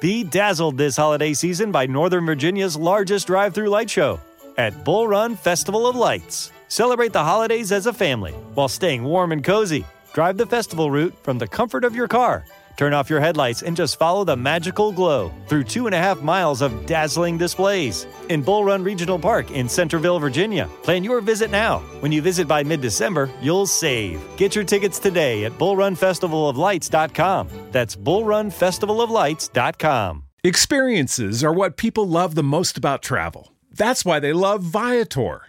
Be dazzled this holiday season by Northern Virginia's largest drive through light show at Bull Run Festival of Lights. Celebrate the holidays as a family while staying warm and cozy. Drive the festival route from the comfort of your car. Turn off your headlights and just follow the magical glow through two and a half miles of dazzling displays in Bull Run Regional Park in Centreville, Virginia. Plan your visit now. When you visit by mid December, you'll save. Get your tickets today at bullrunfestivaloflights.com. That's bullrunfestivaloflights.com. Experiences are what people love the most about travel. That's why they love Viator.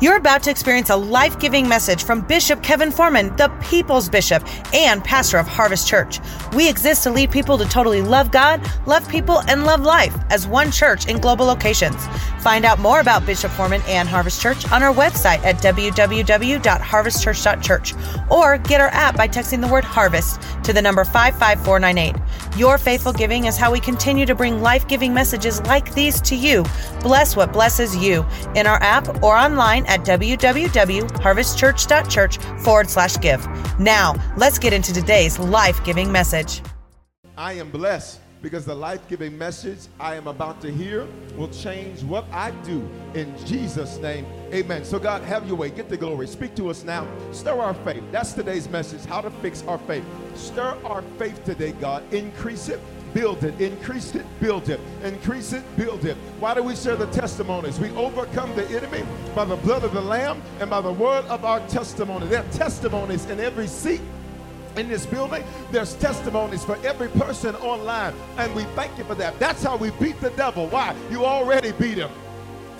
You're about to experience a life giving message from Bishop Kevin Foreman, the People's Bishop and pastor of Harvest Church. We exist to lead people to totally love God, love people, and love life as one church in global locations. Find out more about Bishop Foreman and Harvest Church on our website at www.harvestchurch.church or get our app by texting the word harvest to the number 55498. Your faithful giving is how we continue to bring life giving messages like these to you. Bless what blesses you in our app or online at www.harvestchurch.church forward slash give. Now, let's get into today's life giving message. I am blessed because the life giving message I am about to hear will change what I do in Jesus' name. Amen. So, God, have your way. Get the glory. Speak to us now. Stir our faith. That's today's message how to fix our faith. Stir our faith today, God. Increase it build it, increase it, build it, increase it, build it. Why do we share the testimonies? We overcome the enemy by the blood of the Lamb and by the word of our testimony. There are testimonies in every seat in this building. There's testimonies for every person online, and we thank you for that. That's how we beat the devil. Why? You already beat him.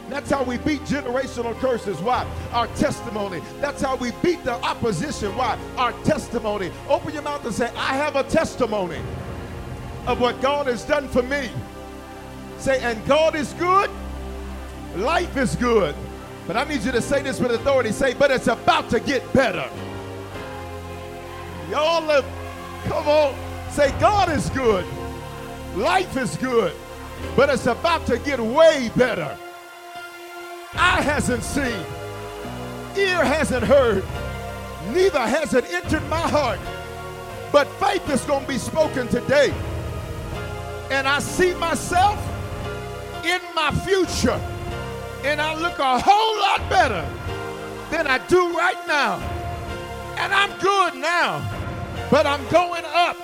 That's how we beat generational curses. Why? Our testimony. That's how we beat the opposition. Why? Our testimony. Open your mouth and say, I have a testimony of what God has done for me. Say, and God is good, life is good. But I need you to say this with authority. Say, but it's about to get better. Y'all, live, come on. Say, God is good, life is good, but it's about to get way better. Eye hasn't seen, ear hasn't heard, neither has it entered my heart. But faith is going to be spoken today and I see myself in my future, and I look a whole lot better than I do right now. And I'm good now, but I'm going up.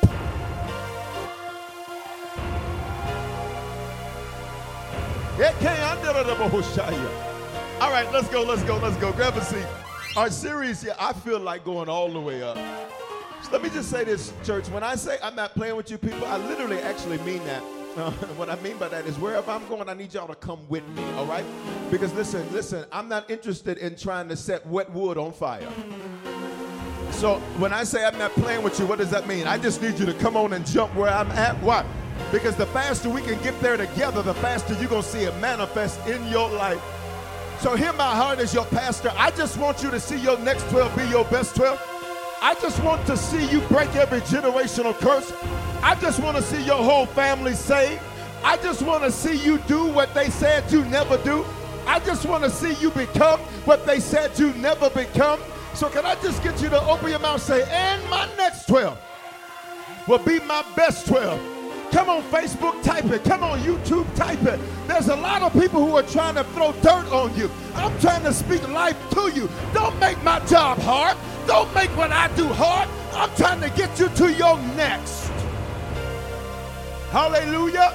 All right, let's go, let's go, let's go. Grab a seat. Our series here, I feel like going all the way up. Let me just say this, church. When I say I'm not playing with you people, I literally actually mean that. Uh, what I mean by that is wherever I'm going, I need y'all to come with me, all right? Because listen, listen, I'm not interested in trying to set wet wood on fire. So when I say I'm not playing with you, what does that mean? I just need you to come on and jump where I'm at. Why? Because the faster we can get there together, the faster you're going to see it manifest in your life. So hear my heart as your pastor. I just want you to see your next 12 be your best 12. I just want to see you break every generational curse. I just want to see your whole family saved. I just want to see you do what they said you never do. I just want to see you become what they said you never become. So can I just get you to open your mouth and say, and my next 12 will be my best 12. Come on, Facebook, type it. Come on, YouTube, type it. There's a lot of people who are trying to throw dirt on you. I'm trying to speak life to you. Don't make my job hard. Don't make what I do hard. I'm trying to get you to your next. Hallelujah.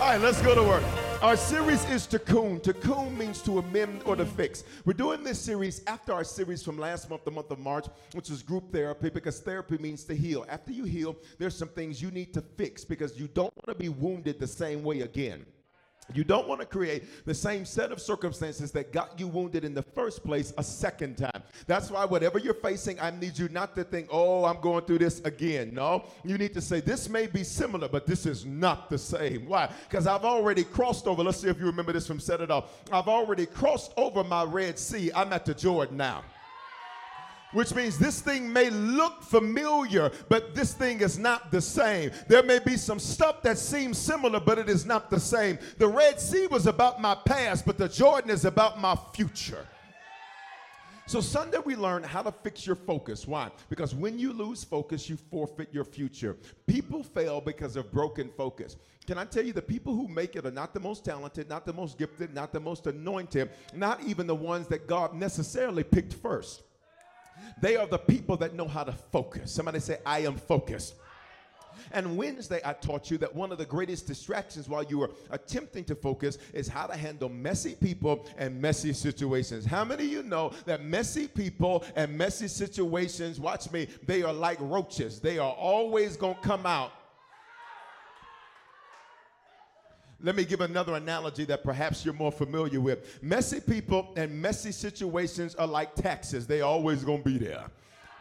All right, let's go to work. Our series is Tikkun. Tikkun means to amend or to fix. We're doing this series after our series from last month, the month of March, which was group therapy, because therapy means to heal. After you heal, there's some things you need to fix because you don't want to be wounded the same way again. You don't want to create the same set of circumstances that got you wounded in the first place a second time. That's why, whatever you're facing, I need you not to think, oh, I'm going through this again. No, you need to say, this may be similar, but this is not the same. Why? Because I've already crossed over. Let's see if you remember this from Set It Off. I've already crossed over my Red Sea. I'm at the Jordan now which means this thing may look familiar, but this thing is not the same. There may be some stuff that seems similar, but it is not the same. The Red Sea was about my past, but the Jordan is about my future. So, Sunday, we learned how to fix your focus. Why? Because when you lose focus, you forfeit your future. People fail because of broken focus. Can I tell you, the people who make it are not the most talented, not the most gifted, not the most anointed, not even the ones that God necessarily picked first. They are the people that know how to focus. Somebody say, I am focused. And Wednesday, I taught you that one of the greatest distractions while you are attempting to focus is how to handle messy people and messy situations. How many of you know that messy people and messy situations, watch me, they are like roaches? They are always going to come out Let me give another analogy that perhaps you're more familiar with. Messy people and messy situations are like taxes, they always gonna be there.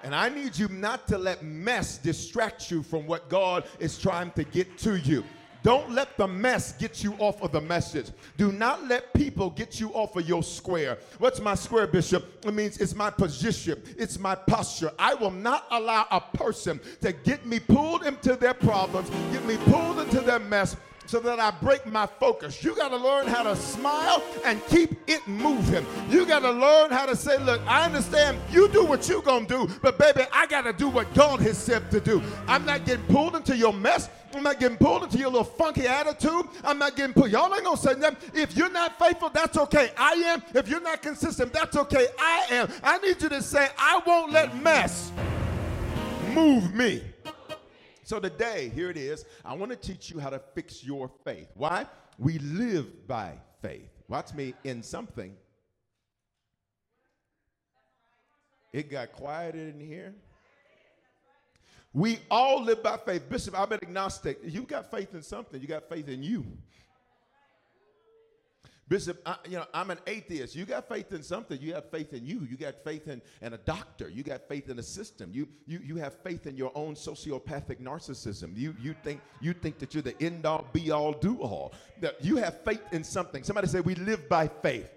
And I need you not to let mess distract you from what God is trying to get to you. Don't let the mess get you off of the message. Do not let people get you off of your square. What's my square, Bishop? It means it's my position, it's my posture. I will not allow a person to get me pulled into their problems, get me pulled into their mess, so that I break my focus. You got to learn how to smile and keep it moving. You got to learn how to say, look, I understand you do what you going to do, but baby, I got to do what God has said to do. I'm not getting pulled into your mess. I'm not getting pulled into your little funky attitude. I'm not getting pulled. Y'all ain't gonna say nothing. If you're not faithful, that's okay. I am. If you're not consistent, that's okay. I am. I need you to say, I won't let mess move me. So today, here it is. I want to teach you how to fix your faith. Why? We live by faith. Watch me in something. It got quieted in here. We all live by faith. Bishop, I'm an agnostic. You got faith in something. You got faith in you. Bishop, I, you know, I'm an atheist. You got faith in something. You have faith in you. You got faith in, in a doctor. You got faith in a system. You, you, you have faith in your own sociopathic narcissism. You, you, think, you think that you're the end all, be all, do all. You have faith in something. Somebody say, We live by faith.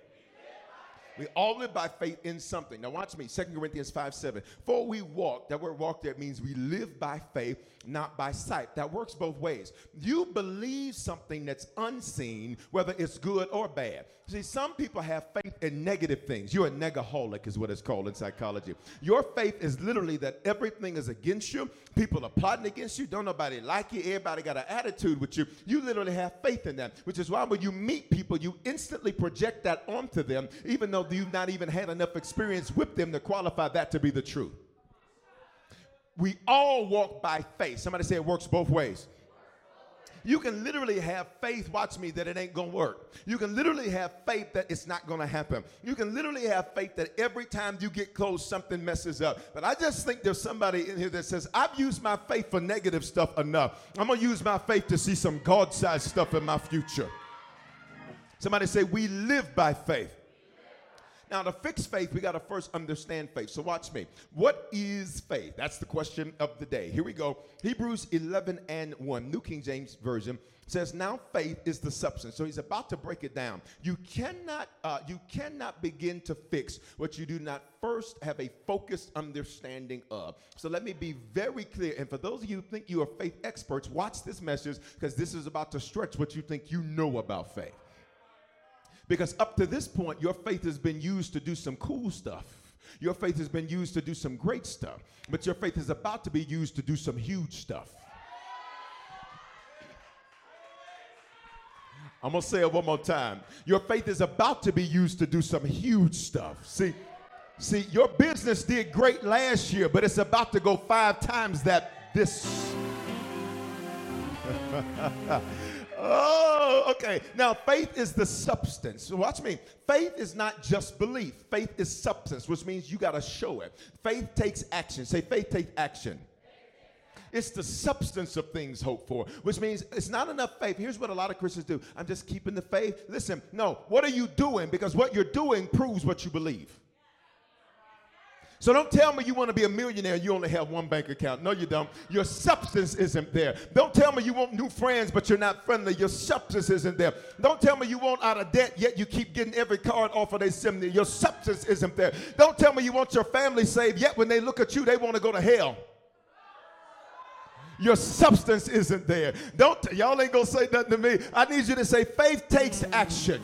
We all live by faith in something. Now, watch me. 2 Corinthians 5 7. For we walk, that word walk there means we live by faith, not by sight. That works both ways. You believe something that's unseen, whether it's good or bad. See, some people have faith in negative things. You're a negaholic, is what it's called in psychology. Your faith is literally that everything is against you. People are plotting against you. Don't nobody like you. Everybody got an attitude with you. You literally have faith in that, which is why when you meet people, you instantly project that onto them, even though you've not even had enough experience with them to qualify that to be the truth. We all walk by faith. Somebody say it works both ways. You can literally have faith, watch me, that it ain't gonna work. You can literally have faith that it's not gonna happen. You can literally have faith that every time you get close, something messes up. But I just think there's somebody in here that says, I've used my faith for negative stuff enough. I'm gonna use my faith to see some God sized stuff in my future. Somebody say, We live by faith. Now, to fix faith, we got to first understand faith. So, watch me. What is faith? That's the question of the day. Here we go. Hebrews 11 and 1, New King James Version says, Now faith is the substance. So, he's about to break it down. You cannot, uh, you cannot begin to fix what you do not first have a focused understanding of. So, let me be very clear. And for those of you who think you are faith experts, watch this message because this is about to stretch what you think you know about faith. Because up to this point, your faith has been used to do some cool stuff. Your faith has been used to do some great stuff. But your faith is about to be used to do some huge stuff. I'm going to say it one more time. Your faith is about to be used to do some huge stuff. See, see, your business did great last year, but it's about to go five times that this. Oh, okay. Now, faith is the substance. Watch me. Faith is not just belief. Faith is substance, which means you got to show it. Faith takes action. Say, faith takes action. It's the substance of things hoped for, which means it's not enough faith. Here's what a lot of Christians do I'm just keeping the faith. Listen, no, what are you doing? Because what you're doing proves what you believe. So don't tell me you want to be a millionaire you only have one bank account. No, you don't. Your substance isn't there. Don't tell me you want new friends but you're not friendly. Your substance isn't there. Don't tell me you want out of debt yet you keep getting every card off of their chimney. Your substance isn't there. Don't tell me you want your family saved yet when they look at you they want to go to hell your substance isn't there. Don't y'all ain't gonna say nothing to me. I need you to say faith takes action.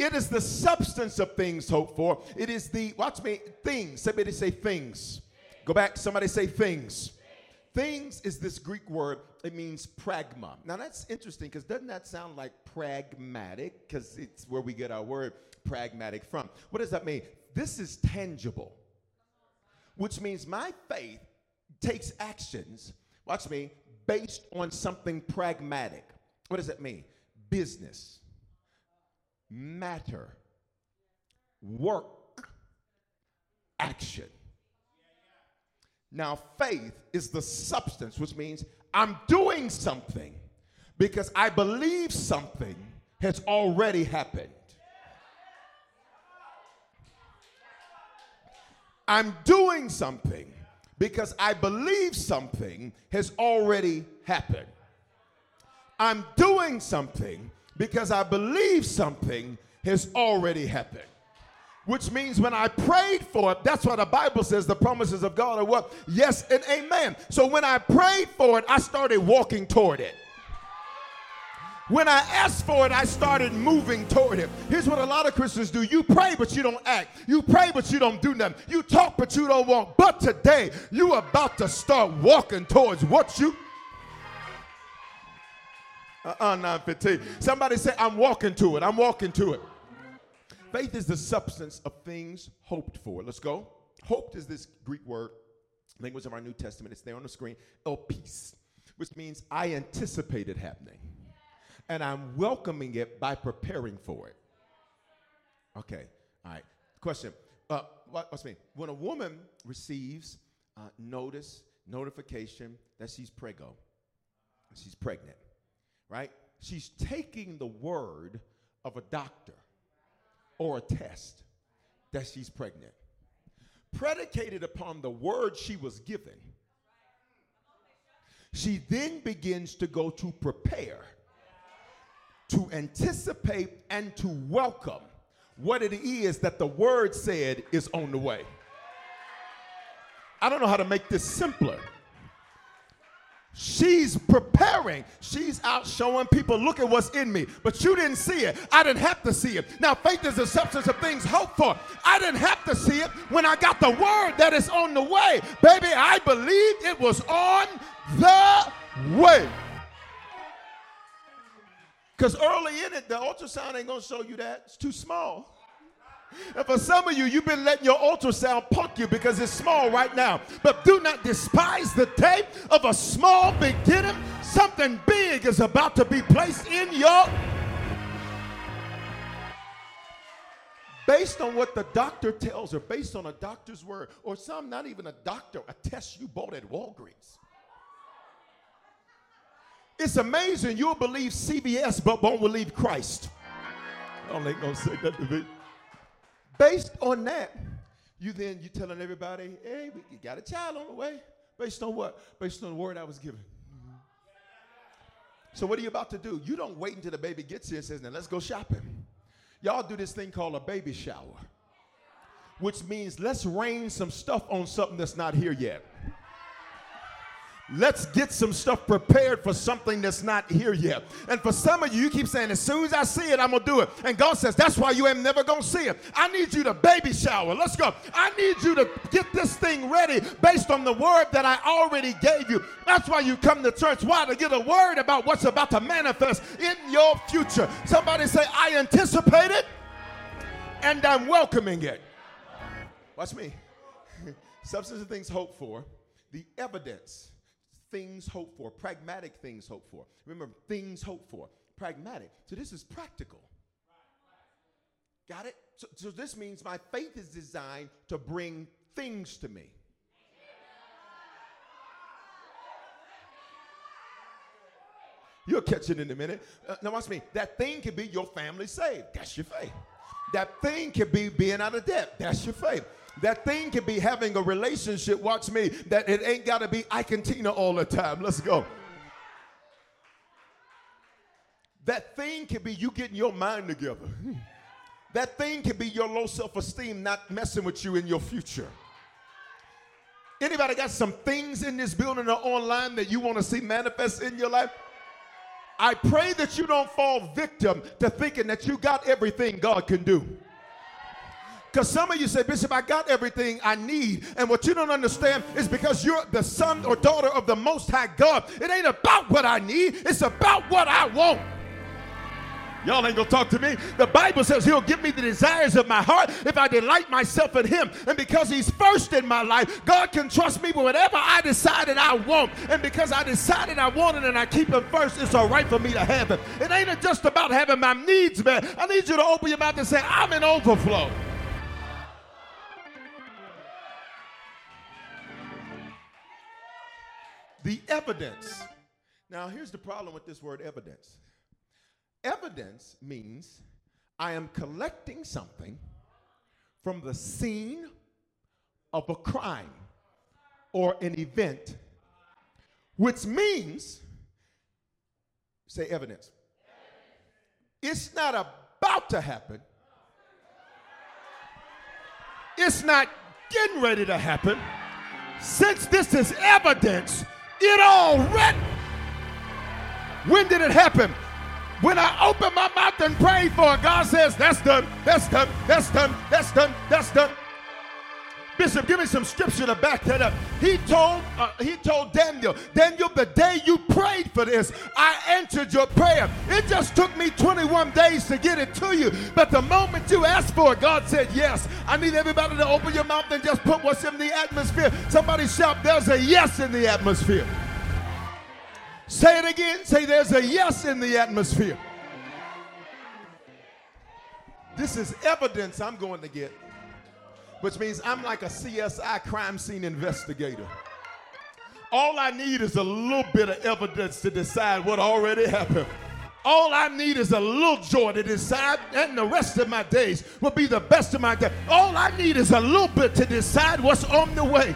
It is the substance of things hoped for. It is the watch me things. Somebody say things. Go back. Somebody say things. Things is this Greek word. It means pragma. Now that's interesting because doesn't that sound like pragmatic? Because it's where we get our word pragmatic from. What does that mean? This is tangible, which means my faith takes actions watch me, based on something pragmatic. What does that mean? Business, matter, work, action. Now, faith is the substance, which means I'm doing something because I believe something has already happened. I'm doing something because I believe something has already happened. I'm doing something because I believe something has already happened. Which means when I prayed for it, that's what the Bible says the promises of God are what? Yes and amen. So when I prayed for it, I started walking toward it. When I asked for it, I started moving toward Him. Here's what a lot of Christians do you pray, but you don't act. You pray, but you don't do nothing. You talk, but you don't walk. But today, you about to start walking towards what you. Uh-uh, 915. Somebody say, I'm walking to it. I'm walking to it. Faith is the substance of things hoped for. Let's go. Hoped is this Greek word, language of our New Testament. It's there on the screen. Elpis, which means I anticipate it happening and I'm welcoming it by preparing for it. Okay, all right. Question. Uh, what, what's mean? When a woman receives uh, notice, notification that she's prego, she's pregnant, right? She's taking the word of a doctor or a test that she's pregnant. Predicated upon the word she was given, she then begins to go to prepare to anticipate and to welcome what it is that the word said is on the way. I don't know how to make this simpler. She's preparing. She's out showing people, look at what's in me. But you didn't see it. I didn't have to see it. Now, faith is the substance of things hoped for. I didn't have to see it when I got the word that is on the way. Baby, I believed it was on the way. Because early in it, the ultrasound ain't going to show you that. It's too small. And for some of you, you've been letting your ultrasound punk you because it's small right now. But do not despise the tape of a small beginning. Something big is about to be placed in your. Based on what the doctor tells her, based on a doctor's word, or some not even a doctor, a test you bought at Walgreens. It's amazing you'll believe CBS, but won't believe Christ. I don't ain't gonna say that to me. Based on that, you then you telling everybody, hey, we got a child on the way. Based on what? Based on the word I was given. So what are you about to do? You don't wait until the baby gets here and says, now let's go shopping. Y'all do this thing called a baby shower, which means let's rain some stuff on something that's not here yet. Let's get some stuff prepared for something that's not here yet. And for some of you, you keep saying, as soon as I see it, I'm going to do it. And God says, that's why you ain't never going to see it. I need you to baby shower. Let's go. I need you to get this thing ready based on the word that I already gave you. That's why you come to church. Why? To get a word about what's about to manifest in your future. Somebody say, I anticipate it and I'm welcoming it. Watch me. Substance of things hoped for, the evidence things hoped for, pragmatic things hoped for. Remember, things hoped for, pragmatic. So this is practical. Got it? So, so, this means my faith is designed to bring things to me. You'll catch it in a minute. Uh, now, watch me. That thing could be your family saved. That's your faith. That thing could be being out of debt. That's your faith. That thing can be having a relationship, watch me, that it ain't got to be Ike and Tina all the time. Let's go. That thing can be you getting your mind together. That thing can be your low self-esteem not messing with you in your future. Anybody got some things in this building or online that you want to see manifest in your life? I pray that you don't fall victim to thinking that you got everything God can do. Because some of you say, Bishop, I got everything I need. And what you don't understand is because you're the son or daughter of the Most High God, it ain't about what I need, it's about what I want. Y'all ain't gonna talk to me. The Bible says He'll give me the desires of my heart if I delight myself in Him. And because He's first in my life, God can trust me with whatever I decided I want. And because I decided I want it and I keep Him first, it's all right for me to have it. It ain't just about having my needs met. I need you to open your mouth and say, I'm in overflow. The evidence. Now, here's the problem with this word evidence Evidence means I am collecting something from the scene of a crime or an event, which means, say evidence. It's not about to happen. It's not getting ready to happen. Since this is evidence, it already. When did it happen? When I open my mouth and pray for it, God says, That's done, that's done, that's done, that's done, that's done. Bishop, give me some scripture to back that up. He told uh, he told Daniel, Daniel, the day you prayed for this, I answered your prayer. It just took me 21 days to get it to you, but the moment you asked for it, God said yes. I need everybody to open your mouth and just put what's in the atmosphere. Somebody shout, "There's a yes in the atmosphere." Say it again. Say there's a yes in the atmosphere. This is evidence I'm going to get, which means I'm like a CSI crime scene investigator. All I need is a little bit of evidence to decide what already happened. All I need is a little joy to decide, and the rest of my days will be the best of my days. All I need is a little bit to decide what's on the way.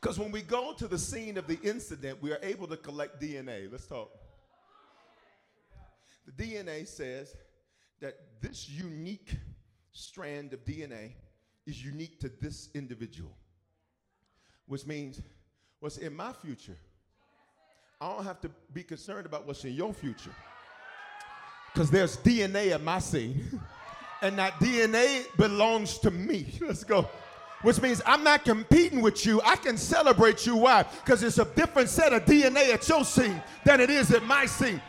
Because when we go to the scene of the incident, we are able to collect DNA. Let's talk. The DNA says that this unique strand of DNA is unique to this individual, which means what's in my future, I don't have to be concerned about what's in your future. Because there's DNA in my scene, and that DNA belongs to me. Let's go which means I'm not competing with you. I can celebrate you. Why? Because it's a different set of DNA at your scene than it is at my scene.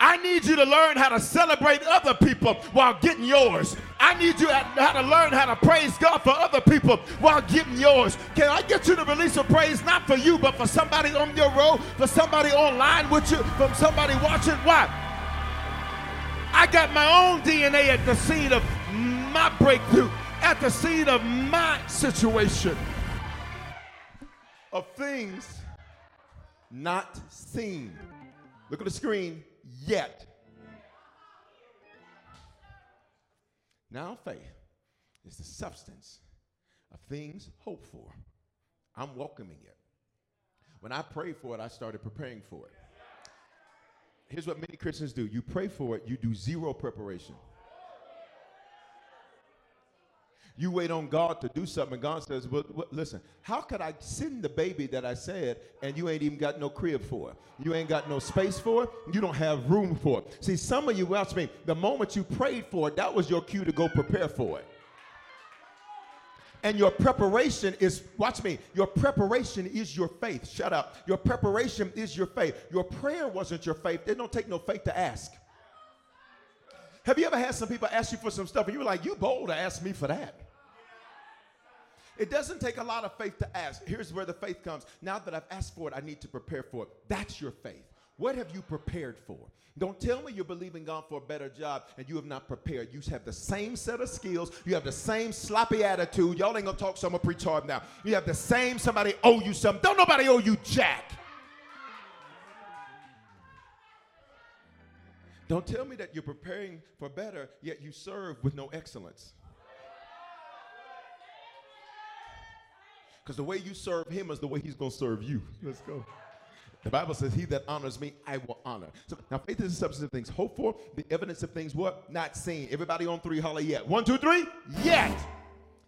I need you to learn how to celebrate other people while getting yours. I need you how to learn how to praise God for other people while getting yours. Can I get you to release a praise not for you, but for somebody on your road, for somebody online with you, from somebody watching? Why? I got my own DNA at the scene of my breakthrough at the scene of my situation of things not seen. Look at the screen, yet. Now, faith is the substance of things hoped for. I'm welcoming it. When I prayed for it, I started preparing for it. Here's what many Christians do you pray for it, you do zero preparation. You wait on God to do something, and God says, well, well, listen, how could I send the baby that I said, and you ain't even got no crib for it? You ain't got no space for it. You don't have room for it. See, some of you, watch me, the moment you prayed for it, that was your cue to go prepare for it. And your preparation is, watch me, your preparation is your faith. Shut up. Your preparation is your faith. Your prayer wasn't your faith. It don't take no faith to ask. Have you ever had some people ask you for some stuff and you were like, you bold to ask me for that? It doesn't take a lot of faith to ask. Here's where the faith comes. Now that I've asked for it, I need to prepare for it. That's your faith. What have you prepared for? Don't tell me you're believing God for a better job and you have not prepared. You have the same set of skills. You have the same sloppy attitude. Y'all ain't gonna talk, so I'm gonna preach hard now. You have the same, somebody owe you something. Don't nobody owe you jack. Don't tell me that you're preparing for better, yet you serve with no excellence. Because the way you serve him is the way he's gonna serve you. Let's go. The Bible says, He that honors me, I will honor. So now faith is the substance of things hoped for, the evidence of things what? Not seen. Everybody on three, holla yet. One, two, three, yet.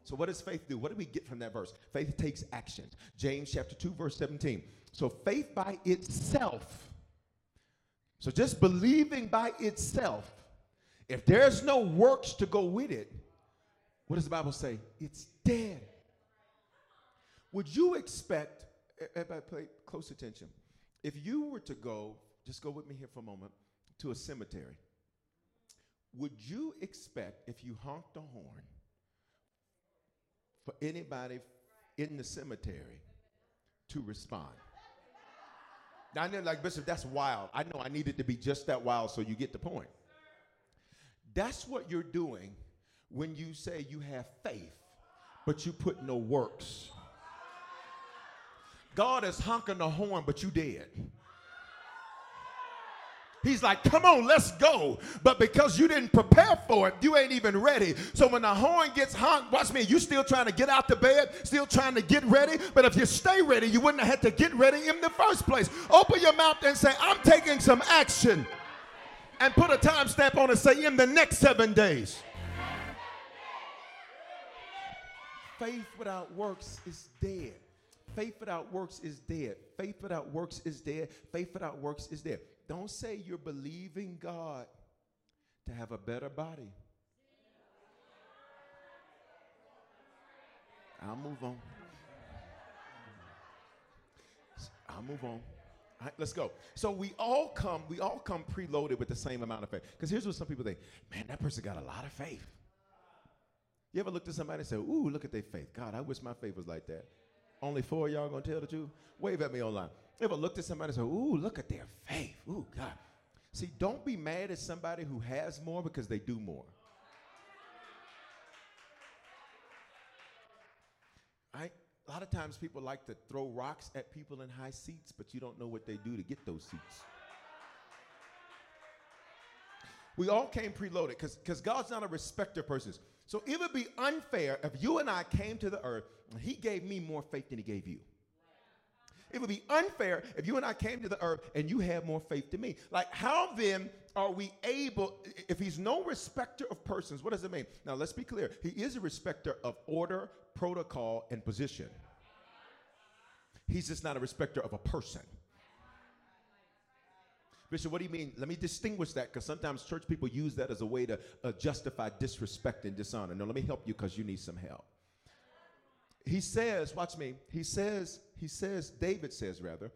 So what does faith do? What do we get from that verse? Faith takes actions. James chapter 2, verse 17. So faith by itself. So just believing by itself, if there's no works to go with it, what does the Bible say? It's dead. Would you expect, everybody pay close attention, if you were to go, just go with me here for a moment, to a cemetery, would you expect if you honked a horn for anybody in the cemetery to respond? Now, I know, like, Bishop, that's wild. I know I need it to be just that wild so you get the point. That's what you're doing when you say you have faith, but you put no works. God is honking the horn, but you dead. He's like, come on, let's go. But because you didn't prepare for it, you ain't even ready. So when the horn gets honked, watch me, you still trying to get out the bed, still trying to get ready. But if you stay ready, you wouldn't have had to get ready in the first place. Open your mouth and say, I'm taking some action. And put a timestamp on it, say, in the next seven days. Faith without works is dead. Faith without works is dead. Faith without works is dead. Faith without works is dead. Don't say you're believing God to have a better body. I'll move on. I'll move on. All right, let's go. So we all come, we all come preloaded with the same amount of faith. Because here's what some people think, man, that person got a lot of faith. You ever looked at somebody and say, ooh, look at their faith. God, I wish my faith was like that. Only four y'all gonna tell the truth? Wave at me online. Ever looked at somebody and said, Ooh, look at their faith. Ooh, God. See, don't be mad at somebody who has more because they do more. Right? A lot of times people like to throw rocks at people in high seats, but you don't know what they do to get those seats. We all came preloaded because God's not a respecter of persons. So it would be unfair if you and I came to the earth and He gave me more faith than He gave you. It would be unfair if you and I came to the earth and you had more faith than me. Like, how then are we able, if he's no respecter of persons, what does it mean? Now, let's be clear. He is a respecter of order, protocol, and position. He's just not a respecter of a person. Bishop, what do you mean? Let me distinguish that because sometimes church people use that as a way to uh, justify disrespect and dishonor. No, let me help you because you need some help. He says, watch me, he says, he says, David says rather,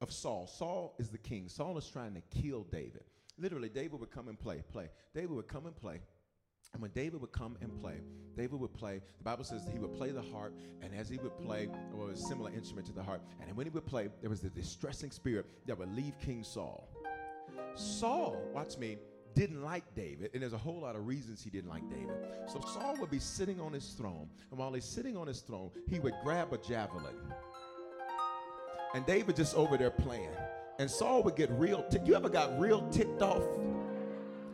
of Saul. Saul is the king. Saul is trying to kill David. Literally, David would come and play, play. David would come and play. And when David would come and play, David would play. The Bible says he would play the harp, and as he would play, or a similar instrument to the harp, and when he would play, there was the distressing spirit that would leave King Saul. Saul, watch me, didn't like David, and there's a whole lot of reasons he didn't like David. So Saul would be sitting on his throne, and while he's sitting on his throne, he would grab a javelin. And David just over there playing. And Saul would get real. T- you ever got real ticked off?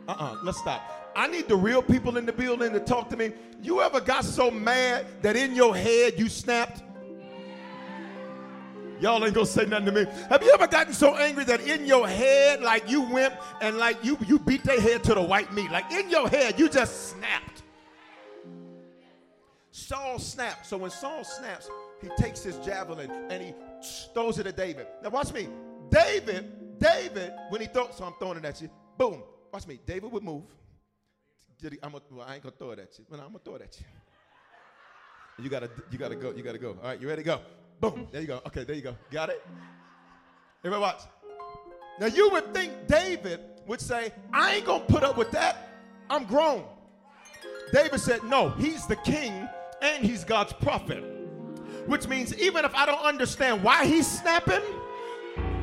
Uh uh-uh, uh, let's stop. I need the real people in the building to talk to me. You ever got so mad that in your head you snapped? Y'all ain't gonna say nothing to me. Have you ever gotten so angry that in your head, like you went and like you you beat their head to the white meat? Like in your head, you just snapped. Saul snapped. So when Saul snaps, he takes his javelin and he throws it at David. Now watch me. David, David, when he throws, so I'm throwing it at you. Boom. Watch me. David would move. I'm a, well, I ain't gonna throw it at you. Well, I'm gonna throw it at you. You gotta, you gotta go. You gotta go. All right, you ready to go? Boom. There you go. Okay, there you go. Got it? Everybody watch. Now you would think David would say, I ain't gonna put up with that. I'm grown. David said, No, he's the king and he's God's prophet. Which means even if I don't understand why he's snapping,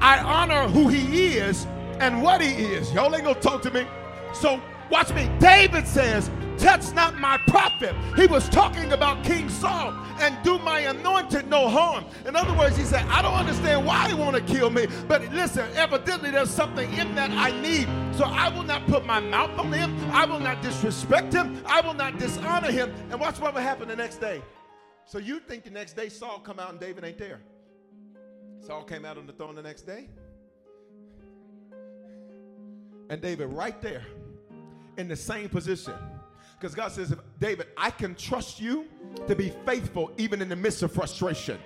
I honor who he is and what he is. Y'all ain't gonna talk to me. So watch me. David says, touch not my prophet. He was talking about King Saul and do my anointed no harm. In other words, he said, I don't understand why he want to kill me, but listen, evidently there's something in that I need. So I will not put my mouth on him. I will not disrespect him. I will not dishonor him. And watch what will happen the next day. So you think the next day Saul come out and David ain't there. Saul came out on the throne the next day. And David right there in the same position. Because God says, David, I can trust you to be faithful even in the midst of frustration.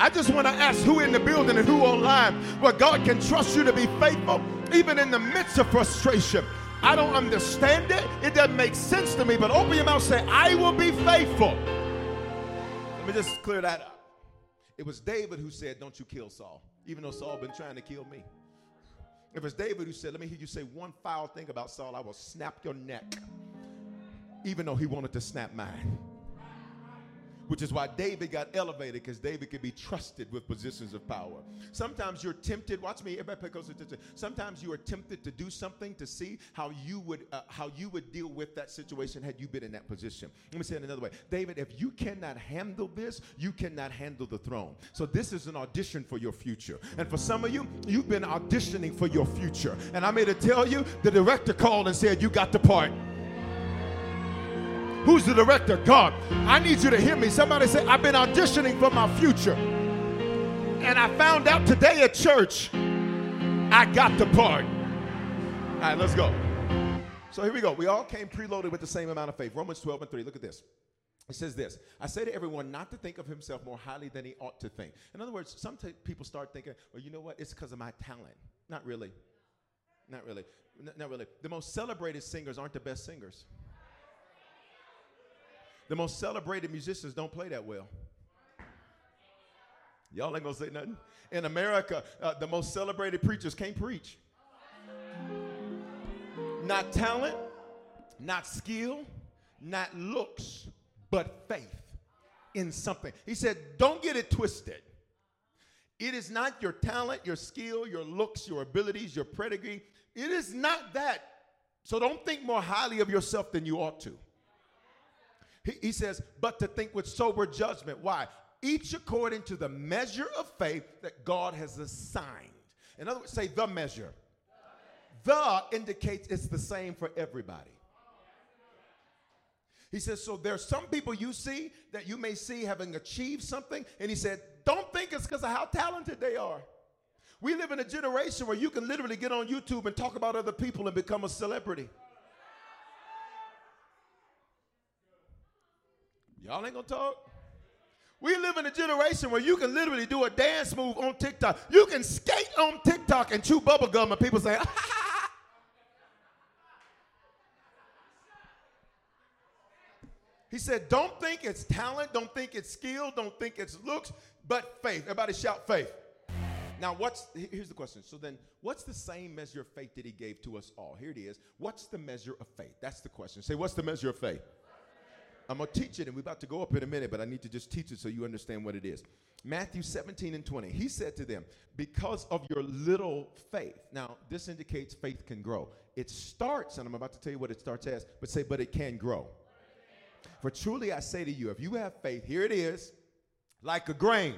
I just want to ask who in the building and who online where God can trust you to be faithful even in the midst of frustration. I don't understand it. It doesn't make sense to me, but open your mouth and say, I will be faithful. Let me just clear that up. It was David who said, Don't you kill Saul, even though Saul been trying to kill me. If it's David who said, Let me hear you say one foul thing about Saul, I will snap your neck, even though he wanted to snap mine which is why David got elevated because David could be trusted with positions of power. Sometimes you're tempted. Watch me. Everybody pay close attention. Sometimes you are tempted to do something to see how you would uh, how you would deal with that situation had you been in that position. Let me say it another way. David, if you cannot handle this, you cannot handle the throne. So this is an audition for your future. And for some of you, you've been auditioning for your future. And I'm here to tell you, the director called and said, "You got the part." Who's the director? God. I need you to hear me. Somebody say, I've been auditioning for my future. And I found out today at church, I got the part. All right, let's go. So here we go. We all came preloaded with the same amount of faith. Romans 12 and 3. Look at this. It says this I say to everyone not to think of himself more highly than he ought to think. In other words, some t- people start thinking, well, you know what? It's because of my talent. Not really. Not really. N- not really. The most celebrated singers aren't the best singers. The most celebrated musicians don't play that well. Y'all ain't gonna say nothing. In America, uh, the most celebrated preachers can't preach. Not talent, not skill, not looks, but faith in something. He said, Don't get it twisted. It is not your talent, your skill, your looks, your abilities, your pedigree. It is not that. So don't think more highly of yourself than you ought to. He, he says, but to think with sober judgment. Why? Each according to the measure of faith that God has assigned. In other words, say the measure. The indicates it's the same for everybody. He says, so there's some people you see that you may see having achieved something, and he said, don't think it's because of how talented they are. We live in a generation where you can literally get on YouTube and talk about other people and become a celebrity. Y'all ain't gonna talk? We live in a generation where you can literally do a dance move on TikTok. You can skate on TikTok and chew bubble gum, and people say, He said, Don't think it's talent, don't think it's skill, don't think it's looks, but faith. Everybody shout faith. Now, what's here's the question. So then, what's the same measure of faith that he gave to us all? Here it is. What's the measure of faith? That's the question. Say, what's the measure of faith? I'm going to teach it, and we're about to go up in a minute, but I need to just teach it so you understand what it is. Matthew 17 and 20. He said to them, Because of your little faith. Now, this indicates faith can grow. It starts, and I'm about to tell you what it starts as, but say, but it can grow. For truly I say to you, if you have faith, here it is, like a grain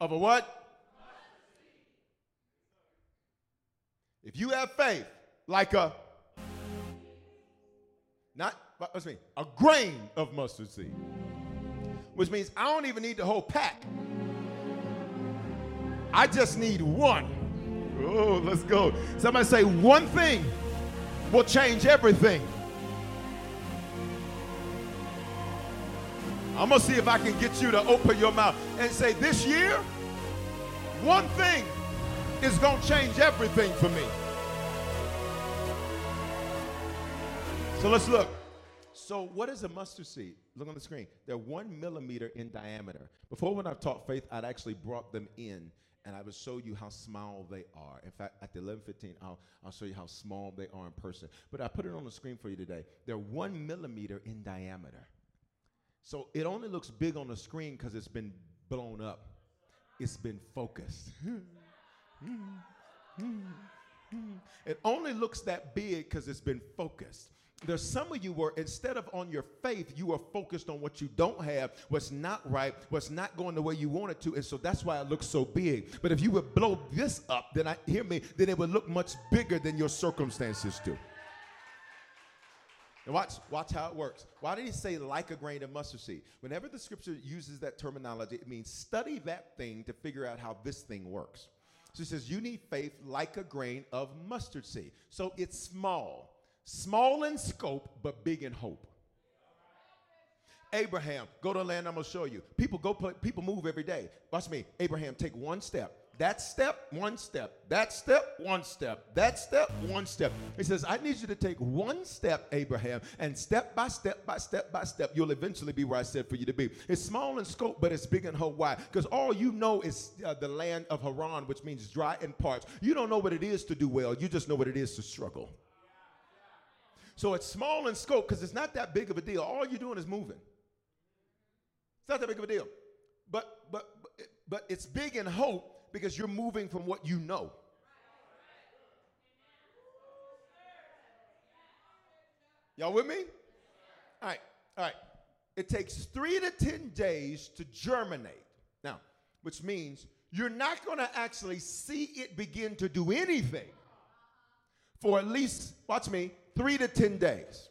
of a what? If you have faith, like a, not what's mean? A grain of mustard seed. Which means I don't even need the whole pack. I just need one. Oh, let's go. Somebody say one thing will change everything. I'm going to see if I can get you to open your mouth and say, This year, one thing is going to change everything for me. So let's look. So, what is a mustard seed? Look on the screen. They're one millimeter in diameter. Before, when I taught faith, I'd actually brought them in and I would show you how small they are. In fact, at the 11:15, I'll, I'll show you how small they are in person. But I put it on the screen for you today. They're one millimeter in diameter. So it only looks big on the screen because it's been blown up. it's been focused. it only looks that big because it's been focused. There's some of you where instead of on your faith, you are focused on what you don't have, what's not right, what's not going the way you want it to, and so that's why it looks so big. But if you would blow this up, then I hear me, then it would look much bigger than your circumstances do. And watch, watch how it works. Why did he say like a grain of mustard seed? Whenever the scripture uses that terminology, it means study that thing to figure out how this thing works. So he says, you need faith like a grain of mustard seed. So it's small, small in scope, but big in hope. Abraham, go to land I'm gonna show you. People go, people move every day. Watch me. Abraham, take one step. That step, one step. That step, one step. That step, one step. He says, I need you to take one step, Abraham, and step by step by step by step, you'll eventually be where I said for you to be. It's small in scope, but it's big in hope. Why? Because all you know is uh, the land of Haran, which means dry in parts. You don't know what it is to do well, you just know what it is to struggle. So it's small in scope because it's not that big of a deal. All you're doing is moving. It's not that big of a deal. But but but it's big in hope because you're moving from what you know. Y'all with me? All right, all right. It takes three to 10 days to germinate. Now, which means you're not going to actually see it begin to do anything for at least, watch me, three to 10 days.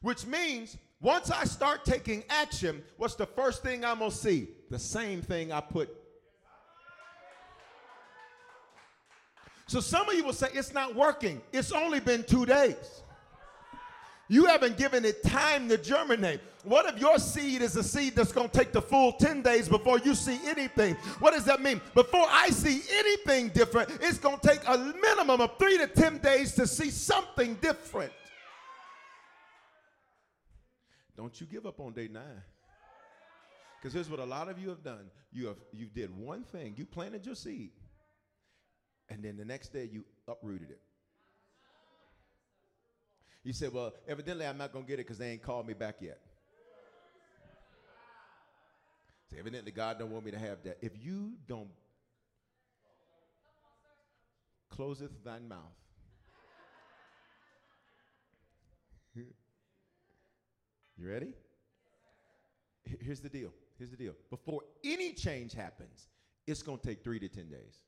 Which means once I start taking action, what's the first thing I'm gonna see? The same thing I put. So some of you will say, it's not working. It's only been two days. You haven't given it time to germinate. What if your seed is a seed that's going to take the full 10 days before you see anything? What does that mean? Before I see anything different, it's going to take a minimum of three to 10 days to see something different. Don't you give up on day nine. Because here's what a lot of you have done. You have you did one thing. You planted your seed. And then the next day you uprooted it. You said, well, evidently I'm not going to get it because they ain't called me back yet. So evidently God don't want me to have that. If you don't closeth thine mouth You ready? Here's the deal. Here's the deal. Before any change happens, it's going to take three to 10 days.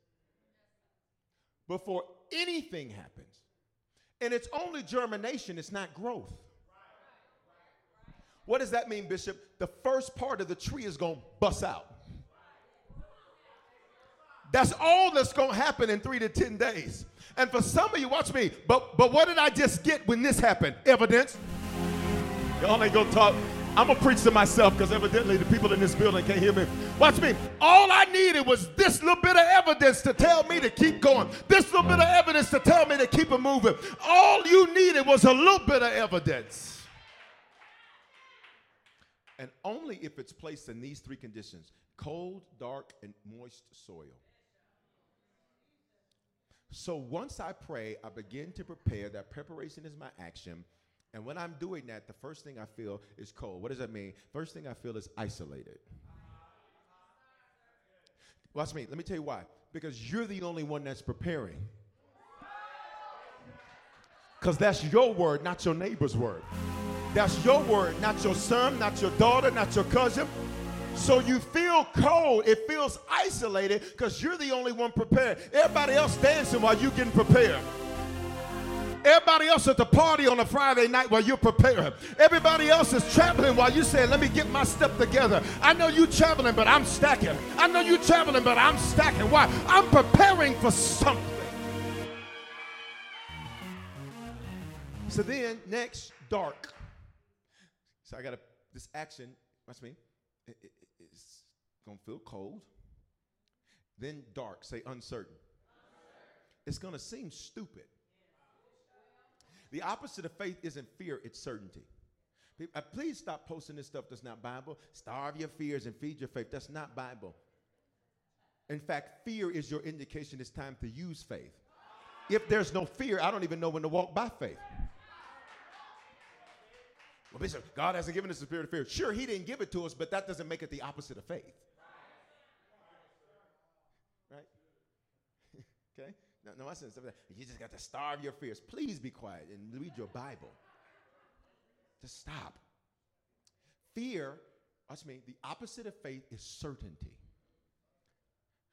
Before anything happens. And it's only germination, it's not growth. What does that mean, Bishop? The first part of the tree is going to bust out. That's all that's going to happen in three to 10 days. And for some of you, watch me, but, but what did I just get when this happened? Evidence. Y'all ain't gonna talk. I'm gonna preach to myself because evidently the people in this building can't hear me. Watch me. All I needed was this little bit of evidence to tell me to keep going. This little bit of evidence to tell me to keep it moving. All you needed was a little bit of evidence. And only if it's placed in these three conditions cold, dark, and moist soil. So once I pray, I begin to prepare. That preparation is my action. And when I'm doing that, the first thing I feel is cold. What does that mean? First thing I feel is isolated. Watch me. Let me tell you why. Because you're the only one that's preparing. Because that's your word, not your neighbor's word. That's your word, not your son, not your daughter, not your cousin. So you feel cold. It feels isolated because you're the only one prepared. Everybody else dancing while you getting prepared. Everybody else at the party on a Friday night while you're preparing. Everybody else is traveling while you say, let me get my stuff together. I know you're traveling, but I'm stacking. I know you're traveling, but I'm stacking. Why? I'm preparing for something. So then, next, dark. So I got this action, watch me, it, it, it's going to feel cold. Then dark, say uncertain. uncertain. It's going to seem stupid. The opposite of faith isn't fear, it's certainty. Uh, please stop posting this stuff that's not Bible. Starve your fears and feed your faith. That's not Bible. In fact, fear is your indication it's time to use faith. If there's no fear, I don't even know when to walk by faith. Well, Bishop, God hasn't given us the spirit of fear. Sure, He didn't give it to us, but that doesn't make it the opposite of faith. No, said stuff like that. You just got to starve your fears. Please be quiet and read your Bible. Just stop. Fear, watch me, the opposite of faith is certainty.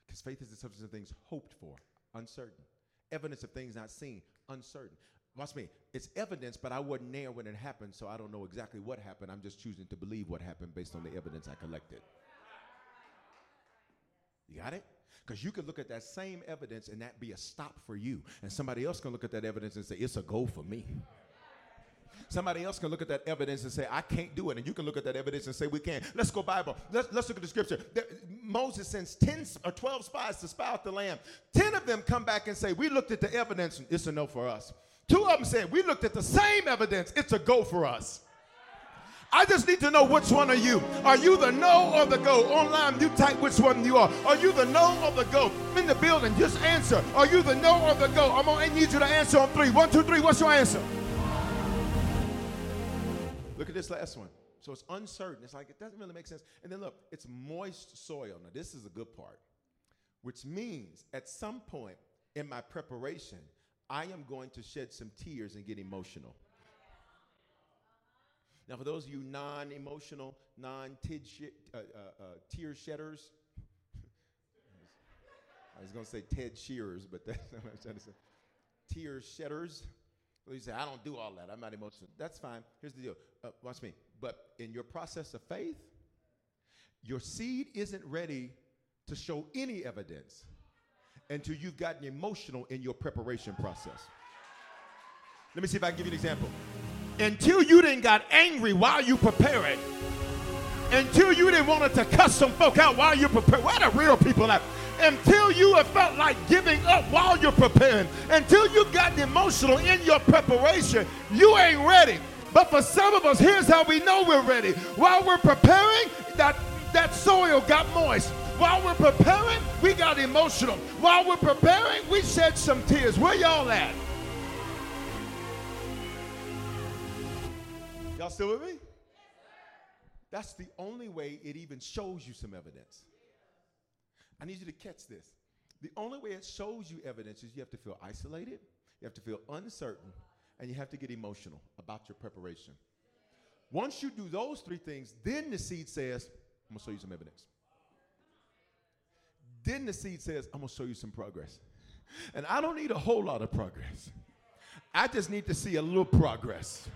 Because faith is the substance of things hoped for, uncertain. Evidence of things not seen, uncertain. Watch me. It's evidence, but I wasn't there when it happened, so I don't know exactly what happened. I'm just choosing to believe what happened based on the evidence I collected. You got it? Because you could look at that same evidence and that be a stop for you. And somebody else can look at that evidence and say, it's a go for me. Somebody else can look at that evidence and say, I can't do it. And you can look at that evidence and say, we can. Let's go Bible. Let's, let's look at the scripture. There, Moses sends 10 or 12 spies to spy out the land. 10 of them come back and say, we looked at the evidence it's a no for us. Two of them said, we looked at the same evidence. It's a go for us. I just need to know which one are you. Are you the no or the go? Online, you type which one you are. Are you the no or the go? In the building, just answer. Are you the no or the go? I'm gonna need you to answer on three. One, two, three. What's your answer? Look at this last one. So it's uncertain. It's like it doesn't really make sense. And then look, it's moist soil. Now this is the good part, which means at some point in my preparation, I am going to shed some tears and get emotional. Now, for those of you non emotional, non uh, uh, uh, tear shedders, I was going to say Ted Shearers, but that's not what I'm trying to say. Tear shedders. Well, you say, I don't do all that. I'm not emotional. That's fine. Here's the deal. Uh, watch me. But in your process of faith, your seed isn't ready to show any evidence until you've gotten emotional in your preparation process. Let me see if I can give you an example until you didn't got angry while you preparing, until you didn't want to cuss some folk out while you're preparing. Where the real people at? Until you have felt like giving up while you're preparing, until you got emotional in your preparation, you ain't ready. But for some of us, here's how we know we're ready. While we're preparing, that, that soil got moist. While we're preparing, we got emotional. While we're preparing, we shed some tears. Where y'all at? Y'all still with me? That's the only way it even shows you some evidence. I need you to catch this. The only way it shows you evidence is you have to feel isolated, you have to feel uncertain, and you have to get emotional about your preparation. Once you do those three things, then the seed says, I'm gonna show you some evidence. Then the seed says, I'm gonna show you some progress. And I don't need a whole lot of progress. I just need to see a little progress.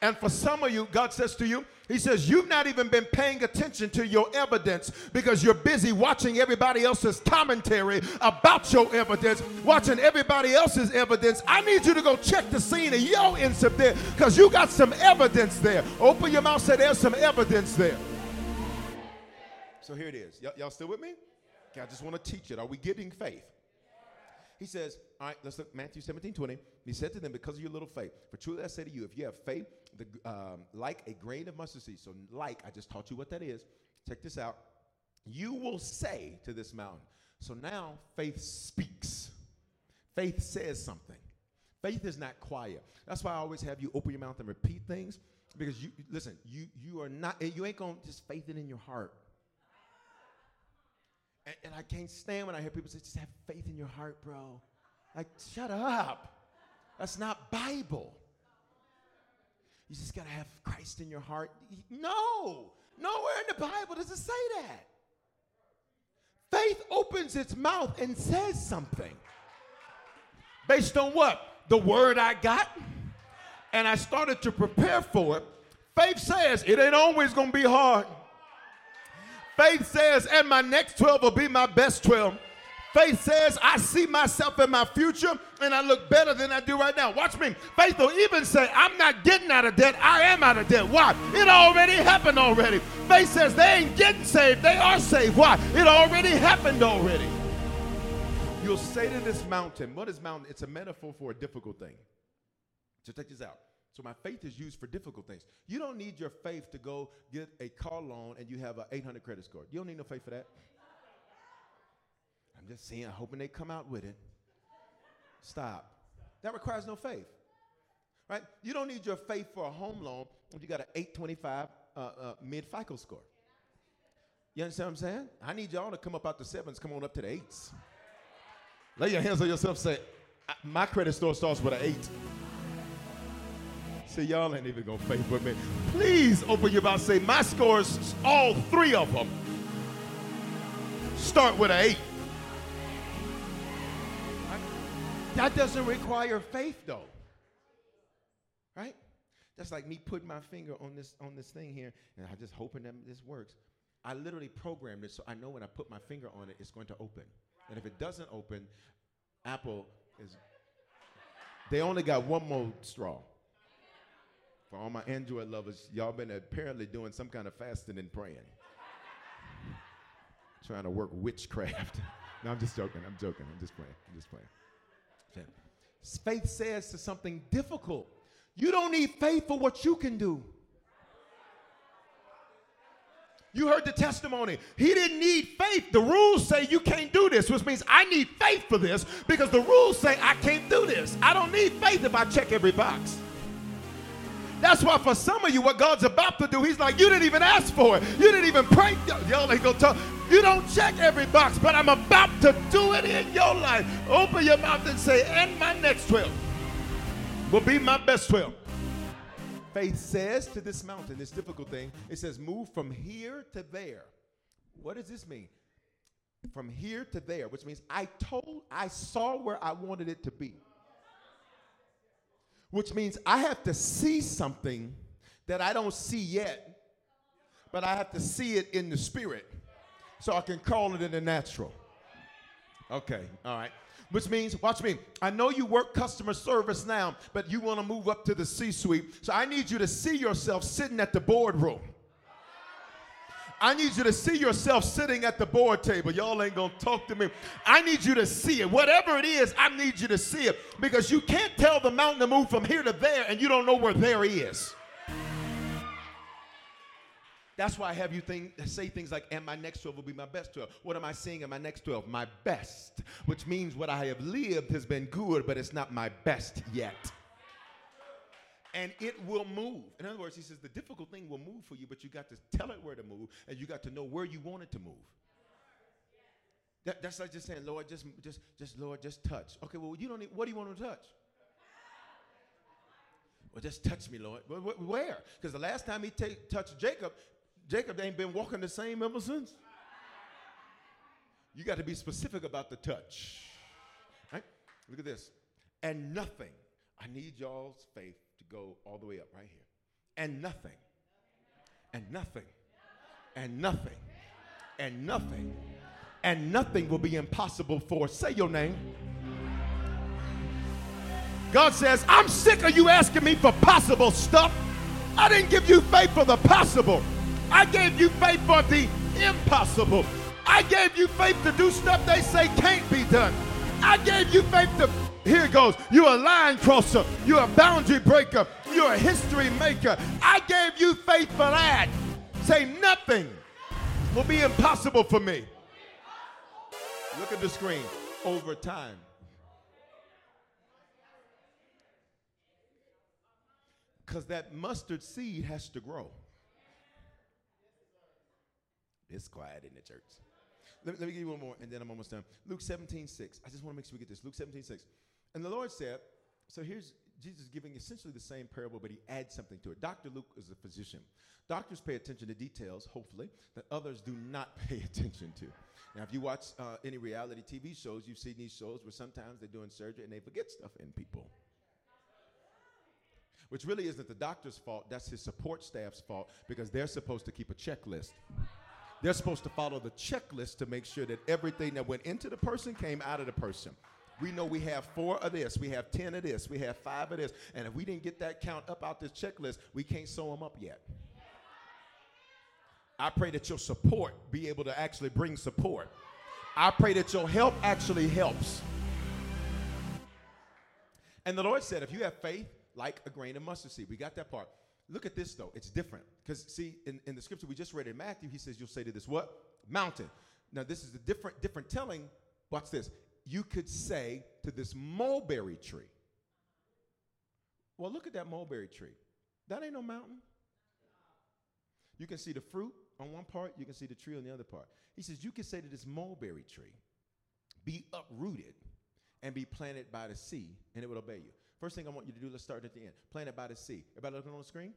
And for some of you, God says to you, He says, You've not even been paying attention to your evidence because you're busy watching everybody else's commentary about your evidence, watching everybody else's evidence. I need you to go check the scene of your incident there because you got some evidence there. Open your mouth, say, There's some evidence there. So here it is. Y- y'all still with me? Okay, I just want to teach it. Are we getting faith? He says, all right, let's look Matthew 17, 20. He said to them, because of your little faith, for truly I say to you, if you have faith the, um, like a grain of mustard seed, so like, I just taught you what that is. Check this out. You will say to this mountain. So now faith speaks. Faith says something. Faith is not quiet. That's why I always have you open your mouth and repeat things. Because you listen, you you are not you ain't gonna just faith it in your heart. And, and I can't stand when I hear people say, just have faith in your heart, bro. Like, shut up. That's not Bible. You just got to have Christ in your heart. No, nowhere in the Bible does it say that. Faith opens its mouth and says something. Based on what? The word I got. And I started to prepare for it. Faith says it ain't always going to be hard. Faith says, and my next 12 will be my best 12. Faith says, I see myself in my future and I look better than I do right now. Watch me. Faith will even say, I'm not getting out of debt. I am out of debt. Why? It already happened already. Faith says, they ain't getting saved. They are saved. Why? It already happened already. You'll say to this mountain, what is mountain? It's a metaphor for a difficult thing. So take this out. So my faith is used for difficult things. You don't need your faith to go get a car loan and you have an 800 credit score. You don't need no faith for that. I'm just saying, I'm hoping they come out with it. Stop. That requires no faith. Right? You don't need your faith for a home loan if you got an 825 uh, uh, mid FICO score. You understand what I'm saying? I need y'all to come up out the sevens, come on up to the eights. Lay your hands on yourself. Say, my credit score starts with an eight. Y'all ain't even gonna faith with me. Please open your mouth. Say, my scores, all three of them, start with an eight. That doesn't require faith, though. Right? That's like me putting my finger on this on this thing here, and I'm just hoping that this works. I literally programmed it so I know when I put my finger on it, it's going to open. And if it doesn't open, Apple is. They only got one more straw. For all my Android lovers, y'all been apparently doing some kind of fasting and praying. Trying to work witchcraft. no, I'm just joking. I'm joking. I'm just playing. I'm just playing. Faith says to something difficult. You don't need faith for what you can do. You heard the testimony. He didn't need faith. The rules say you can't do this, which means I need faith for this because the rules say I can't do this. I don't need faith if I check every box. That's why for some of you, what God's about to do, He's like, you didn't even ask for it. You didn't even pray. Y'all ain't gonna talk. You don't check every box, but I'm about to do it in your life. Open your mouth and say, and my next 12 will be my best 12. Faith says to this mountain, this difficult thing, it says, move from here to there. What does this mean? From here to there, which means I told, I saw where I wanted it to be. Which means I have to see something that I don't see yet, but I have to see it in the spirit so I can call it in the natural. Okay, all right. Which means, watch me. I know you work customer service now, but you want to move up to the C suite. So I need you to see yourself sitting at the boardroom. I need you to see yourself sitting at the board table. Y'all ain't gonna talk to me. I need you to see it. Whatever it is, I need you to see it because you can't tell the mountain to move from here to there and you don't know where there is. That's why I have you think, say things like, and my next 12 will be my best 12. What am I seeing in my next 12? My best, which means what I have lived has been good, but it's not my best yet. And it will move. In other words, he says the difficult thing will move for you, but you got to tell it where to move, and you got to know where you want it to move. That, that's like just saying, Lord, just, just, just, Lord, just touch. Okay, well, you don't need, what do you want to touch? Well, just touch me, Lord. Where? Because the last time he t- touched Jacob, Jacob ain't been walking the same ever since. You got to be specific about the touch. Right? Look at this. And nothing. I need y'all's faith go all the way up right here. And nothing. And nothing. And nothing. And nothing. And nothing will be impossible for. Say your name. God says, I'm sick of you asking me for possible stuff. I didn't give you faith for the possible. I gave you faith for the impossible. I gave you faith to do stuff they say can't be done. I gave you faith to, here it goes, you're a line crosser, you're a boundary breaker, you're a history maker. I gave you faith for that. Say nothing will be impossible for me. Look at the screen. Over time. Because that mustard seed has to grow. It's quiet in the church. Let me, let me give you one more, and then I'm almost done. Luke 17, 6. I just want to make sure we get this. Luke 17, 6. And the Lord said, so here's Jesus giving essentially the same parable, but he adds something to it. Dr. Luke is a physician. Doctors pay attention to details, hopefully, that others do not pay attention to. Now, if you watch uh, any reality TV shows, you've seen these shows where sometimes they're doing surgery and they forget stuff in people. Which really isn't the doctor's fault, that's his support staff's fault because they're supposed to keep a checklist. They're supposed to follow the checklist to make sure that everything that went into the person came out of the person. We know we have four of this, we have 10 of this, we have five of this. And if we didn't get that count up out this checklist, we can't sew them up yet. I pray that your support be able to actually bring support. I pray that your help actually helps. And the Lord said, if you have faith like a grain of mustard seed, we got that part. Look at this though, it's different. Because see, in, in the scripture we just read in Matthew, he says, You'll say to this what? Mountain. Now, this is a different, different telling. Watch this. You could say to this mulberry tree. Well, look at that mulberry tree. That ain't no mountain. You can see the fruit on one part, you can see the tree on the other part. He says, You can say to this mulberry tree, be uprooted and be planted by the sea, and it will obey you. First thing I want you to do, let's start at the end. Planted by the sea. Everybody looking on the screen?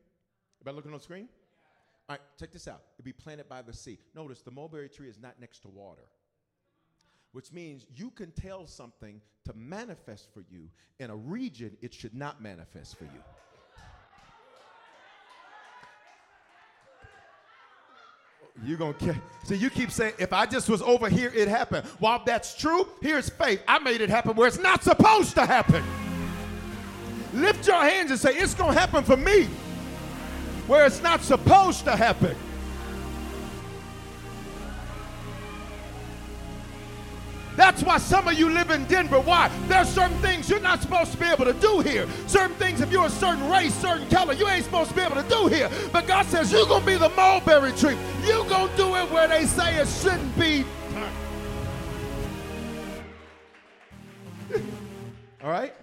Everybody looking on the screen? All right, check this out. It'd be planted by the sea. Notice the mulberry tree is not next to water, which means you can tell something to manifest for you in a region it should not manifest for you. You're gonna care. See, you keep saying, if I just was over here, it happened. While that's true, here's faith. I made it happen where it's not supposed to happen. Lift your hands and say, it's gonna happen for me where it's not supposed to happen. That's why some of you live in Denver. Why? There's certain things you're not supposed to be able to do here. Certain things, if you're a certain race, certain color, you ain't supposed to be able to do here. But God says you're going to be the mulberry tree. You're going to do it where they say it shouldn't be. All right?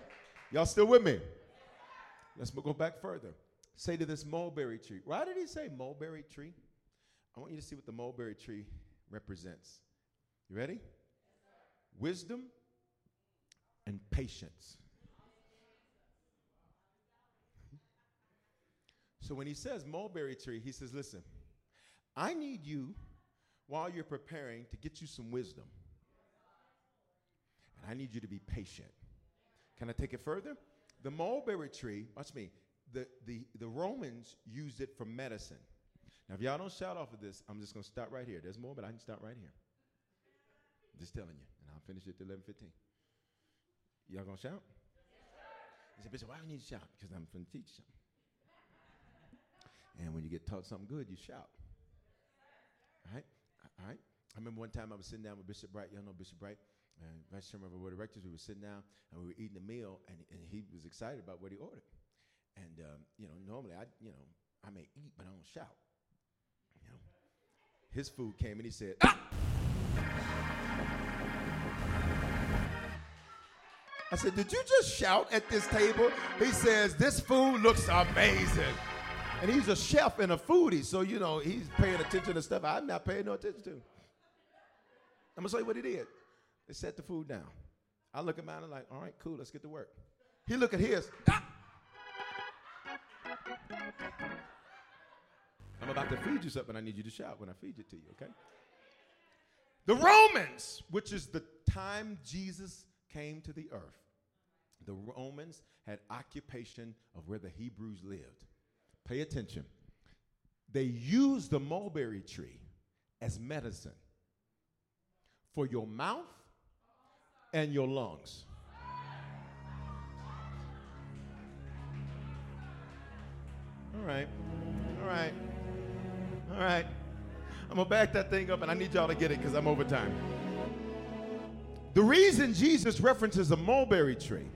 Y'all still with me? Let's go back further. Say to this mulberry tree. Why did he say mulberry tree? I want you to see what the mulberry tree represents. You ready? Wisdom, and patience. So when he says mulberry tree, he says, listen, I need you while you're preparing to get you some wisdom. And I need you to be patient. Can I take it further? The mulberry tree, watch me, the, the, the Romans used it for medicine. Now, if y'all don't shout off of this, I'm just going to stop right here. There's more, but I can stop right here. Just telling you. I'll finish it at 11:15. Y'all gonna shout? He said, Bishop, why do you need to shout? Because I'm to teach something. And when you get taught something good, you shout. All right? All right? I remember one time I was sitting down with Bishop Bright. Y'all know Bishop Bright, and Vice Chairman of the Board of Directors. We were sitting down and we were eating a meal, and, and he was excited about what he ordered. And, um, you know, normally I, you know, I may eat, but I don't shout. You know, his food came and he said, ah! I said, Did you just shout at this table? He says, This food looks amazing. And he's a chef and a foodie, so you know, he's paying attention to stuff I'm not paying no attention to. I'm gonna show you what he did. They set the food down. I look at mine and like, all right, cool, let's get to work. He look at his. Ah! I'm about to feed you something. I need you to shout when I feed it to you, okay? The Romans, which is the time Jesus came to the earth, the Romans had occupation of where the Hebrews lived. Pay attention. They used the mulberry tree as medicine for your mouth and your lungs. All right, all right, all right. I'm gonna back that thing up and I need y'all to get it because I'm over time. The reason Jesus references a mulberry tree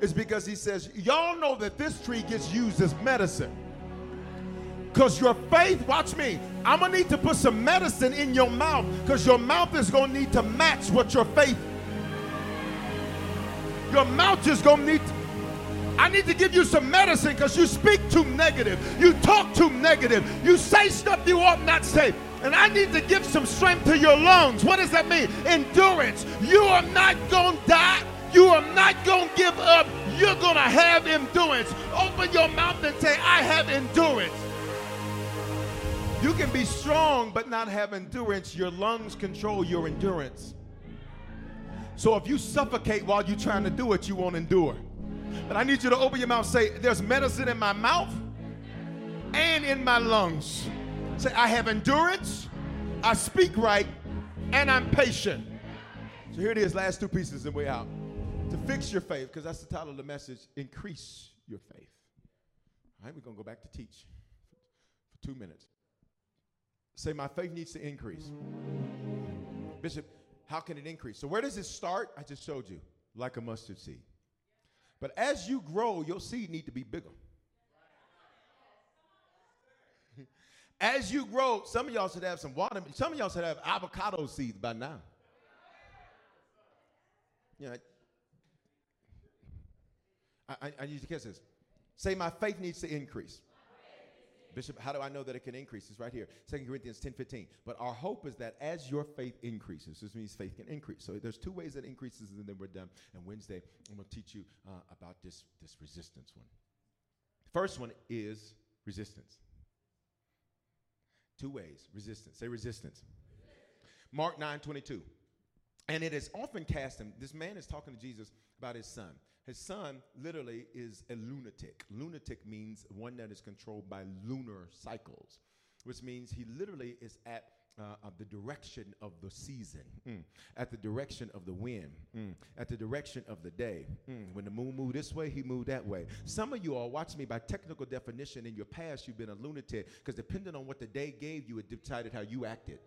is because he says, Y'all know that this tree gets used as medicine. Because your faith, watch me, I'm gonna need to put some medicine in your mouth because your mouth is gonna need to match what your faith. Your mouth is gonna need. To, I need to give you some medicine because you speak too negative. You talk too negative. You say stuff you ought not say. And I need to give some strength to your lungs. What does that mean? Endurance. You are not going to die. You are not going to give up. You're going to have endurance. Open your mouth and say, I have endurance. You can be strong but not have endurance. Your lungs control your endurance. So if you suffocate while you're trying to do it, you won't endure. But I need you to open your mouth say, There's medicine in my mouth and in my lungs. Say, I have endurance, I speak right, and I'm patient. So here it is, last two pieces, and we're out. To fix your faith, because that's the title of the message, increase your faith. All right, we're going to go back to teach for two minutes. Say, my faith needs to increase. Bishop, how can it increase? So, where does it start? I just showed you, like a mustard seed. But as you grow, your seed need to be bigger. As you grow, some of y'all should have some water. Some of y'all should have avocado seeds by now. Yeah. I, I, I need you to catch this. Say, my faith needs to increase. Bishop, how do I know that it can increase? It's right here, 2 Corinthians 10 15. But our hope is that as your faith increases, this means faith can increase. So there's two ways that increases, and then we're done. And Wednesday, I'm going to teach you uh, about this, this resistance one. First one is resistance. Two ways resistance. Say resistance. Mark 9 22. And it is often cast him. This man is talking to Jesus about his son. His son literally is a lunatic. Lunatic means one that is controlled by lunar cycles, which means he literally is at uh, of the direction of the season, mm. at the direction of the wind, mm. at the direction of the day. Mm. When the moon moved this way, he moved that way. Some of you all watch me by technical definition. In your past, you've been a lunatic because depending on what the day gave you, it decided how you acted.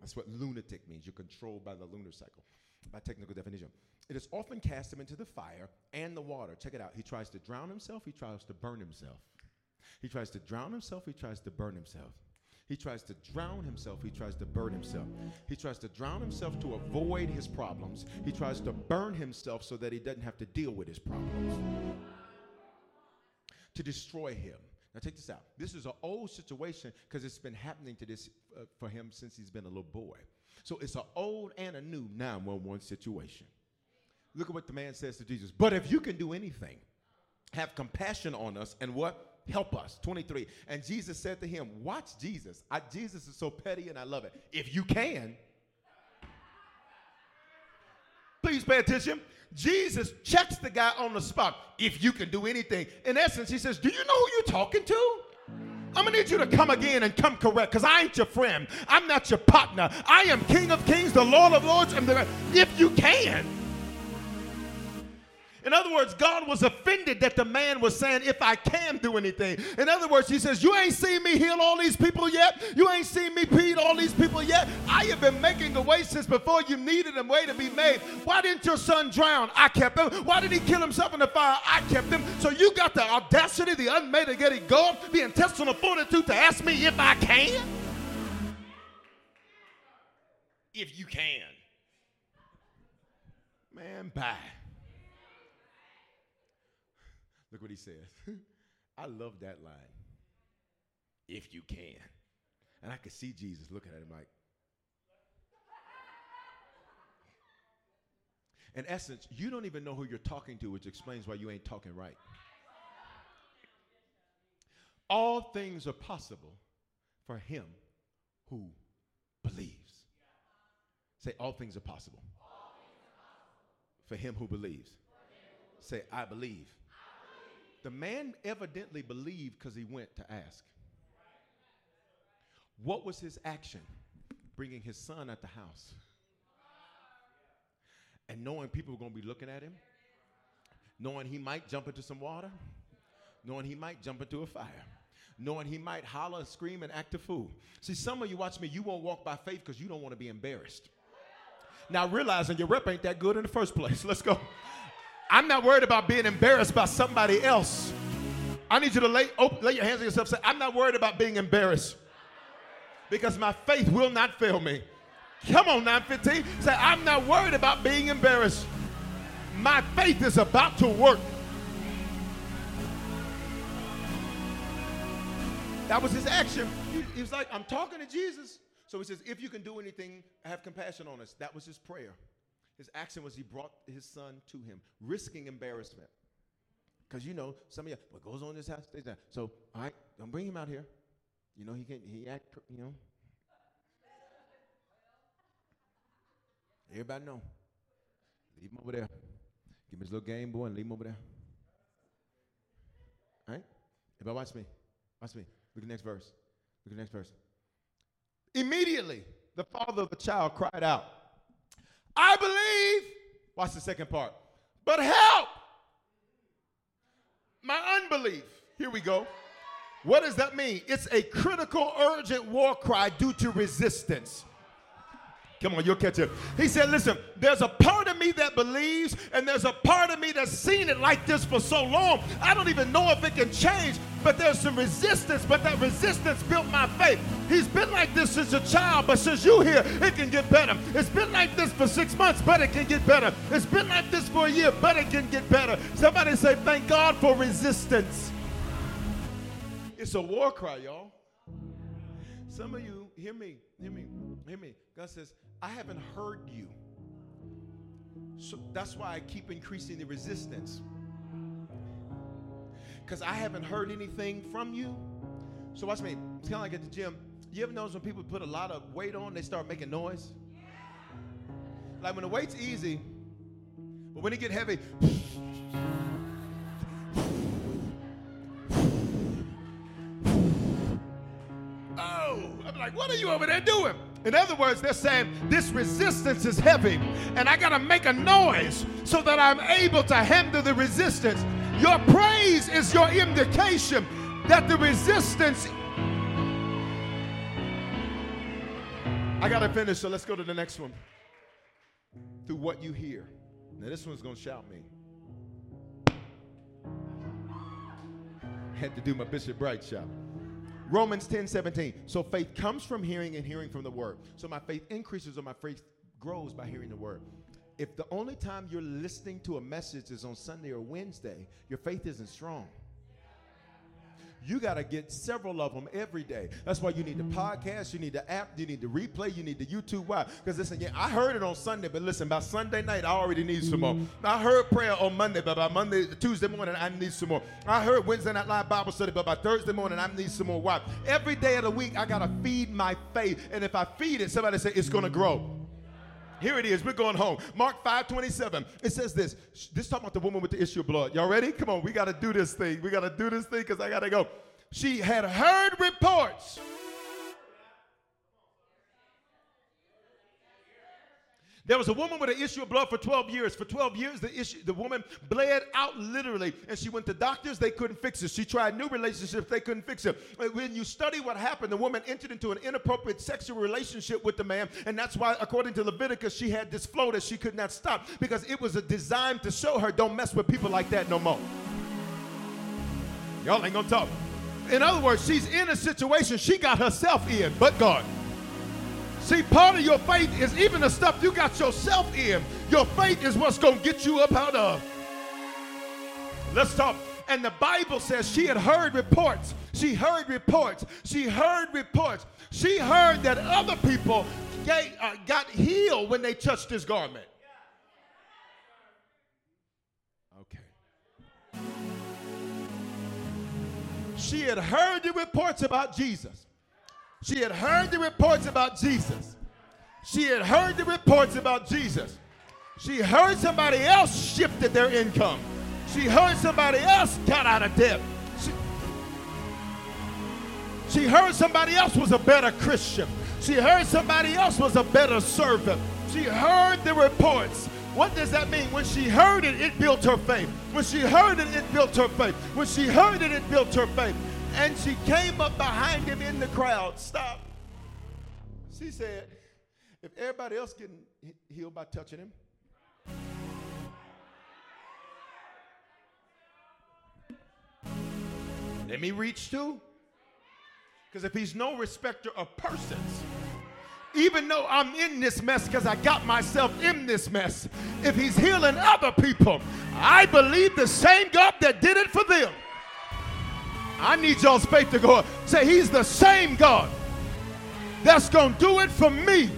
That's what lunatic means. You're controlled by the lunar cycle, by technical definition. It is often cast him into the fire and the water. Check it out. He tries to drown himself, he tries to burn himself. He tries to drown himself, he tries to burn himself. He tries to drown himself, he tries to burn himself. He tries to drown himself to avoid his problems. He tries to burn himself so that he doesn't have to deal with his problems. To destroy him. Now, take this out. This is an old situation because it's been happening to this uh, for him since he's been a little boy. So it's an old and a new 911 situation. Look at what the man says to Jesus. But if you can do anything, have compassion on us and what? Help us. 23. And Jesus said to him, Watch Jesus. I, Jesus is so petty and I love it. If you can, please pay attention. Jesus checks the guy on the spot. If you can do anything. In essence, he says, Do you know who you're talking to? I'm gonna need you to come again and come correct because I ain't your friend. I'm not your partner. I am King of Kings, the Lord of Lords, and the, if you can. In other words, God was offended that the man was saying, If I can do anything. In other words, he says, You ain't seen me heal all these people yet. You ain't seen me feed all these people yet. I have been making the way since before you needed a way to be made. Why didn't your son drown? I kept him. Why did he kill himself in the fire? I kept him. So you got the audacity, the unmitigated gall, to go to the intestinal fortitude to ask me if I can? If you can. Man, bye. Look what he says. I love that line. If you can. And I could see Jesus looking at him like, in essence, you don't even know who you're talking to, which explains why you ain't talking right. All things are possible for him who believes. Say, all things are possible, for him who believes. Say, I believe. The man evidently believed because he went to ask. What was his action? Bringing his son at the house. And knowing people were going to be looking at him, knowing he might jump into some water, knowing he might jump into a fire, knowing he might holler, scream, and act a fool. See, some of you watch me, you won't walk by faith because you don't want to be embarrassed. Now, realizing your rep ain't that good in the first place. Let's go. I'm not worried about being embarrassed by somebody else. I need you to lay, open, lay your hands on yourself say, I'm not worried about being embarrassed because my faith will not fail me. Come on, 915. Say, I'm not worried about being embarrassed. My faith is about to work. That was his action. He, he was like, I'm talking to Jesus. So he says, If you can do anything, have compassion on us. That was his prayer. His action was he brought his son to him, risking embarrassment. Because you know, some of you, what goes on in this house stays down. So, all right, don't bring him out here. You know, he can he act, you know. Everybody know. Leave him over there. Give him his little Game Boy and leave him over there. All right? Everybody watch me. Watch me. Look at the next verse. Look at the next verse. Immediately, the father of the child cried out, I believe. Watch the second part. But help my unbelief. Here we go. What does that mean? It's a critical, urgent war cry due to resistance. Come on, you'll catch it. He said, Listen, there's a part of me that believes, and there's a part of me that's seen it like this for so long. I don't even know if it can change, but there's some resistance, but that resistance built my faith. He's been like this since a child, but since you here, it can get better. It's been like this for six months, but it can get better. It's been like this for a year, but it can get better. Somebody say, Thank God for resistance. It's a war cry, y'all. Some of you, hear me, hear me, hear me. God says, I haven't heard you. So that's why I keep increasing the resistance. Because I haven't heard anything from you. So watch me. It's kind of like at the gym. You ever notice when people put a lot of weight on, they start making noise? Like when the weight's easy, but when it get heavy, oh, I'm like, what are you over there doing? In other words, they're saying this resistance is heavy, and I got to make a noise so that I'm able to handle the resistance. Your praise is your indication that the resistance. I got to finish, so let's go to the next one. Through what you hear. Now, this one's going to shout me. Had to do my Bishop Bright shout. Romans 10 17. So faith comes from hearing and hearing from the word. So my faith increases or my faith grows by hearing the word. If the only time you're listening to a message is on Sunday or Wednesday, your faith isn't strong. You got to get several of them every day. That's why you need the mm. podcast, you need the app, you need the replay, you need the YouTube. Why? Because listen, yeah, I heard it on Sunday, but listen, by Sunday night, I already need some more. Mm. I heard prayer on Monday, but by Monday, Tuesday morning, I need some more. I heard Wednesday night live Bible study, but by Thursday morning, I need some more. Why? Every day of the week, I got to feed my faith. And if I feed it, somebody say it's going to grow. Here it is. We're going home. Mark 5 27. It says this. This talking about the woman with the issue of blood. Y'all ready? Come on. We got to do this thing. We got to do this thing because I got to go. She had heard reports. There was a woman with an issue of blood for 12 years. For 12 years, the issue, the woman bled out literally, and she went to doctors, they couldn't fix it. She tried new relationships, they couldn't fix it. When you study what happened, the woman entered into an inappropriate sexual relationship with the man, and that's why, according to Leviticus, she had this flow that she could not stop because it was a design to show her don't mess with people like that no more. Y'all ain't gonna talk. In other words, she's in a situation she got herself in, but God. See, part of your faith is even the stuff you got yourself in. Your faith is what's going to get you up out of. Let's talk. And the Bible says she had heard reports. She heard reports. She heard reports. She heard that other people gave, uh, got healed when they touched his garment. Okay. She had heard the reports about Jesus. She had heard the reports about Jesus. She had heard the reports about Jesus. She heard somebody else shifted their income. She heard somebody else got out of debt. She, she heard somebody else was a better Christian. She heard somebody else was a better servant. She heard the reports. What does that mean? When she heard it, it built her faith. When she heard it, it built her faith. When she heard it, it built her faith. And she came up behind him in the crowd. Stop. She said, if everybody else getting healed by touching him, let me reach too. Because if he's no respecter of persons, even though I'm in this mess because I got myself in this mess, if he's healing other people, I believe the same God that did it for them. I need y'all's faith to go up. Say, He's the same God that's going to do it for me.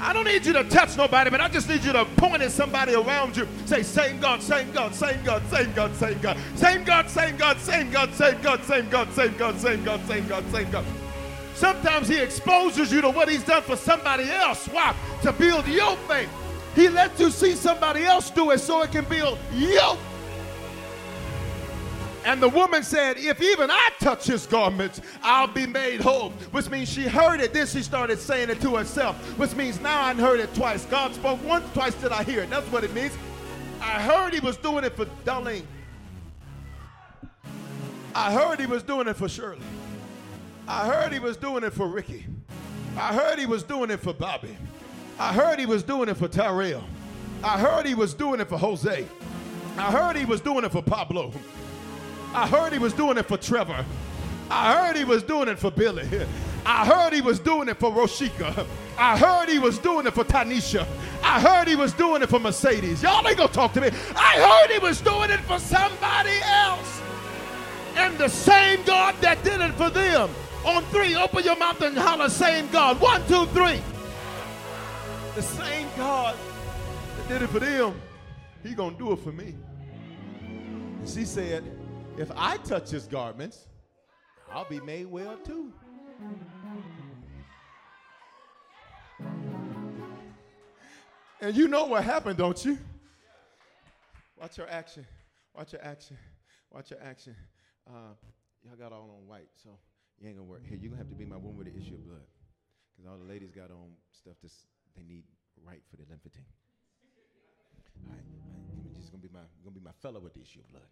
I don't need you to touch nobody, but I just need you to point at somebody around you. Say, same God, same God, same God, same God, same God, same God, same God, same God, same God, same God, same God, same God, same God, same God. Sometimes he exposes you to what he's done for somebody else. Why? To build your faith. He lets you see somebody else do it so it can build your and the woman said, If even I touch his garments, I'll be made whole. Which means she heard it, then she started saying it to herself. Which means now I heard it twice. God spoke once, twice did I hear it. That's what it means. I heard he was doing it for Darlene. I heard he was doing it for Shirley. I heard he was doing it for Ricky. I heard he was doing it for Bobby. I heard he was doing it for Tyrell. I heard he was doing it for Jose. I heard he was doing it for Pablo. I heard he was doing it for Trevor. I heard he was doing it for Billy. I heard he was doing it for Roshika. I heard he was doing it for Tanisha. I heard he was doing it for Mercedes. Y'all ain't gonna talk to me. I heard he was doing it for somebody else. And the same God that did it for them. On three, open your mouth and holler, same God. One, two, three. The same God that did it for them, he gonna do it for me. And she said, if I touch his garments, I'll be made well too. And you know what happened, don't you? Watch your action. Watch your action. Watch your action. Uh, y'all got all on white, so you ain't gonna work. Here, you're gonna have to be my woman with the issue of blood. Because all the ladies got on stuff that they need right for the lymphatic. All right, all right. Just gonna be my gonna be my fellow with the issue of blood.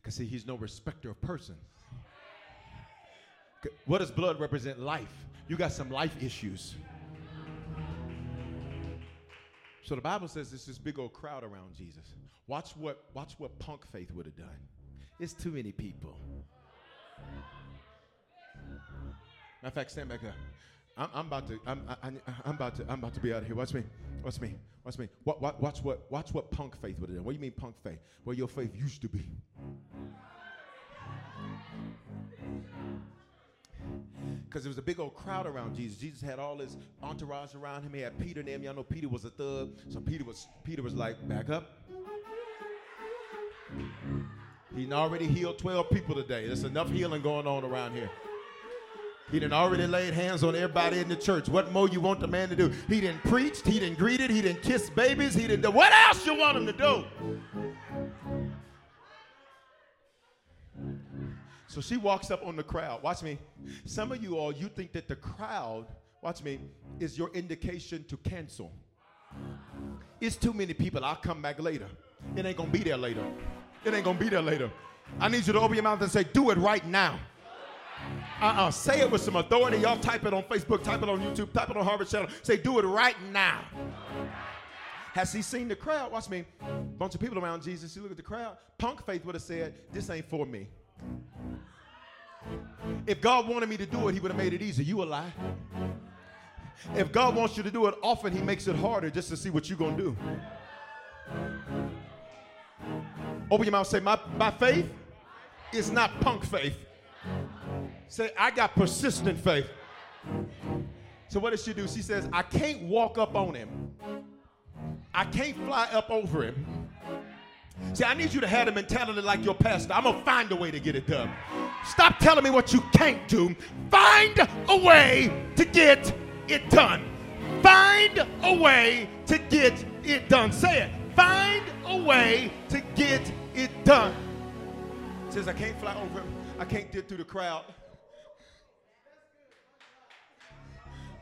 Because see, he's no respecter of persons. What does blood represent? Life. You got some life issues. So the Bible says there's this big old crowd around Jesus. Watch what, watch what punk faith would have done. It's too many people. Matter of fact, stand back up. I'm, I'm about to. I'm, I, am about to. I'm about to be out of here. Watch me. Watch me. Watch me. Watch, watch, watch what. Watch what punk faith would have done. What do you mean punk faith? Where your faith used to be. because there was a big old crowd around Jesus. Jesus had all his entourage around him. He had Peter and them. Y'all know Peter was a thug. So Peter was Peter was like, back up. He already healed 12 people today. There's enough healing going on around here. He didn't already laid hands on everybody in the church. What more you want the man to do? He didn't preach. He didn't greet it. He didn't kiss babies. He didn't do. What else you want him to do? So she walks up on the crowd. Watch me. Some of you all, you think that the crowd, watch me, is your indication to cancel. It's too many people. I'll come back later. It ain't gonna be there later. It ain't gonna be there later. I need you to open your mouth and say, do it right now. Uh-uh. Say it with some authority. Y'all type it on Facebook, type it on YouTube, type it on Harvard Channel. Say, do it right now. Has he seen the crowd? Watch me. Bunch of people around Jesus. You look at the crowd. Punk faith would have said, this ain't for me. If God wanted me to do it, He would have made it easy. You a lie. If God wants you to do it often, He makes it harder just to see what you're going to do. Open your mouth say, my, my faith is not punk faith. Say, I got persistent faith. So what does she do? She says, I can't walk up on him. I can't fly up over him. See, I need you to have the mentality like your pastor. I'm going to find a way to get it done. Stop telling me what you can't do. Find a way to get it done. Find a way to get it done. Say it. Find a way to get it done. says, I can't fly over him. I can't get through the crowd.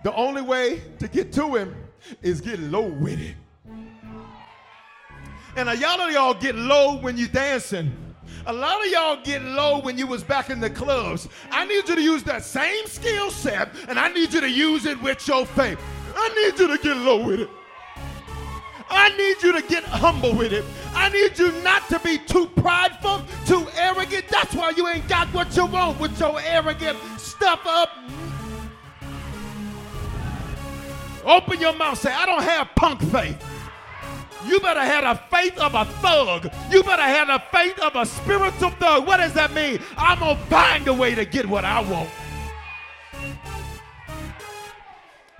The only way to get to him is get low with it. And a lot of y'all get low when you dancing. A lot of y'all get low when you was back in the clubs. I need you to use that same skill set and I need you to use it with your faith. I need you to get low with it. I need you to get humble with it. I need you not to be too prideful, too arrogant. That's why you ain't got what you want with your arrogant stuff up. Open your mouth. Say, I don't have punk faith. You better have the faith of a thug. You better have the faith of a spiritual thug. What does that mean? I'm going to find a way to get what I want.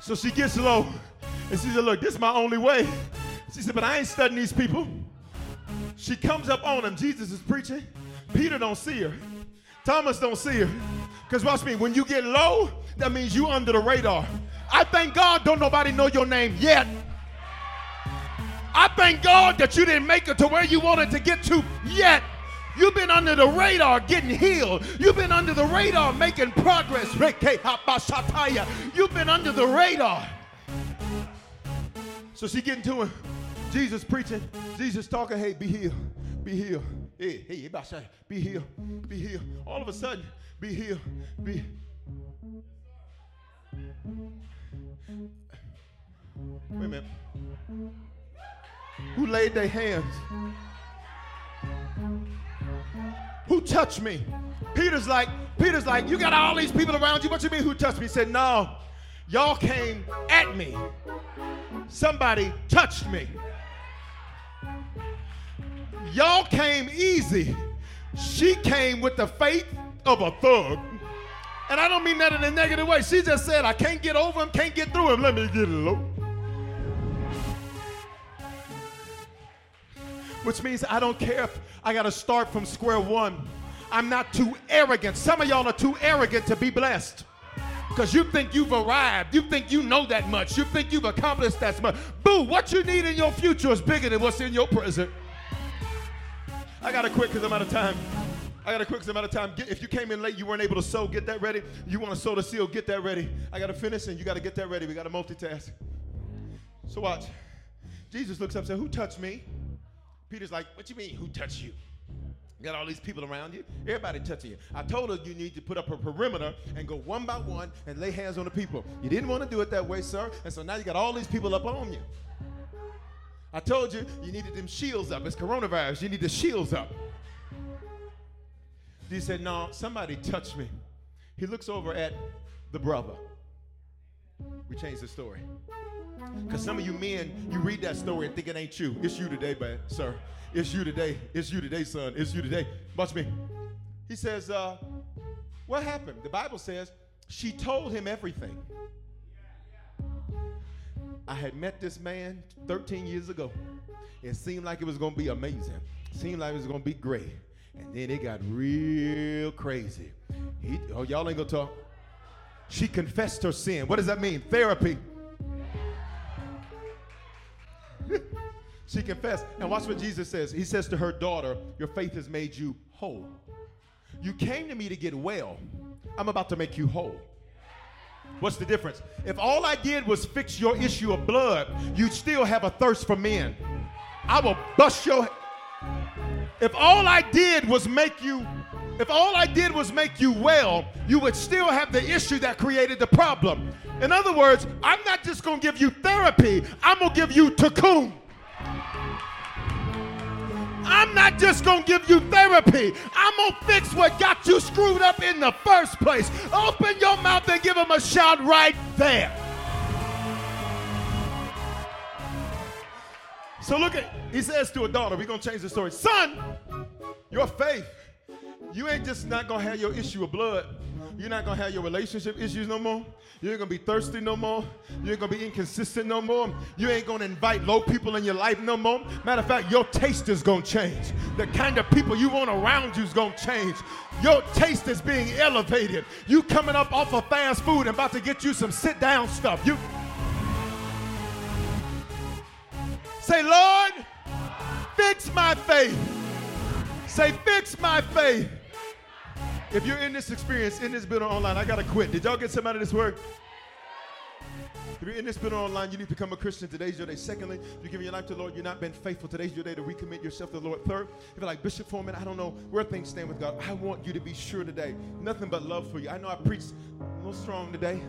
So she gets low and she said, Look, this is my only way. She said, But I ain't studying these people. She comes up on him. Jesus is preaching. Peter don't see her. Thomas don't see her. Because watch me, when you get low, that means you under the radar. I thank God don't nobody know your name yet. I thank God that you didn't make it to where you wanted to get to yet. You've been under the radar getting healed. You've been under the radar making progress. You've been under the radar. So she getting to him. Jesus preaching. Jesus talking. Hey, be healed. Be healed. Hey, hey, be healed. Be healed. All of a sudden, be healed. Be. Wait a minute. Who laid their hands? Who touched me? Peter's like, Peter's like, you got all these people around you. What you mean who touched me? He said, No, y'all came at me. Somebody touched me. Y'all came easy. She came with the faith of a thug. And I don't mean that in a negative way. She just said, I can't get over him, can't get through him. Let me get low. Which means I don't care if I got to start from square one. I'm not too arrogant. Some of y'all are too arrogant to be blessed. Because you think you've arrived. You think you know that much. You think you've accomplished that much. Boo, what you need in your future is bigger than what's in your present. I got to quit because I'm out of time. I got a quick I'm of time. Get, if you came in late, you weren't able to sew, get that ready. You want to sew the seal, get that ready. I got to finish and you got to get that ready. We got to multitask. So watch. Jesus looks up and says, Who touched me? Peter's like, What you mean, who touched you? You got all these people around you. Everybody touching you. I told her you need to put up a perimeter and go one by one and lay hands on the people. You didn't want to do it that way, sir. And so now you got all these people up on you. I told you you needed them shields up. It's coronavirus. You need the shields up. He said, No, somebody touched me. He looks over at the brother. We changed the story. Because some of you men, you read that story and think it ain't you. It's you today, man, sir. It's you today. It's you today, son. It's you today. Watch me. He says, uh, What happened? The Bible says, She told him everything. I had met this man 13 years ago. It seemed like it was going to be amazing. seemed like it was going to be great. And then it got real crazy. He, oh, y'all ain't to talk. She confessed her sin. What does that mean? Therapy. she confessed. And watch what Jesus says. He says to her daughter, Your faith has made you whole. You came to me to get well. I'm about to make you whole. What's the difference? If all I did was fix your issue of blood, you'd still have a thirst for men. I will bust your. If all I did was make you, if all I did was make you well, you would still have the issue that created the problem. In other words, I'm not just gonna give you therapy, I'm gonna give you Tikkun. I'm not just gonna give you therapy. I'm gonna fix what got you screwed up in the first place. Open your mouth and give them a shout right there. So look at, he says to a daughter, we're gonna change the story. Son, your faith, you ain't just not gonna have your issue of blood. You're not gonna have your relationship issues no more. You ain't gonna be thirsty no more. You ain't gonna be inconsistent no more. You ain't gonna invite low people in your life no more. Matter of fact, your taste is gonna change. The kind of people you want around you is gonna change. Your taste is being elevated. You coming up off of fast food and about to get you some sit down stuff. You say, Lord, fix my faith. Say, fix my faith. If you're in this experience, in this building online, I gotta quit. Did y'all get some out of this word? If you're in this building online, you need to become a Christian. Today's your day. Secondly, if you're giving your life to the Lord, you're not been faithful. Today's your day to recommit yourself to the Lord. Third, if you're like Bishop Foreman, I don't know where things stand with God. I want you to be sure today. Nothing but love for you. I know I preached a little strong today.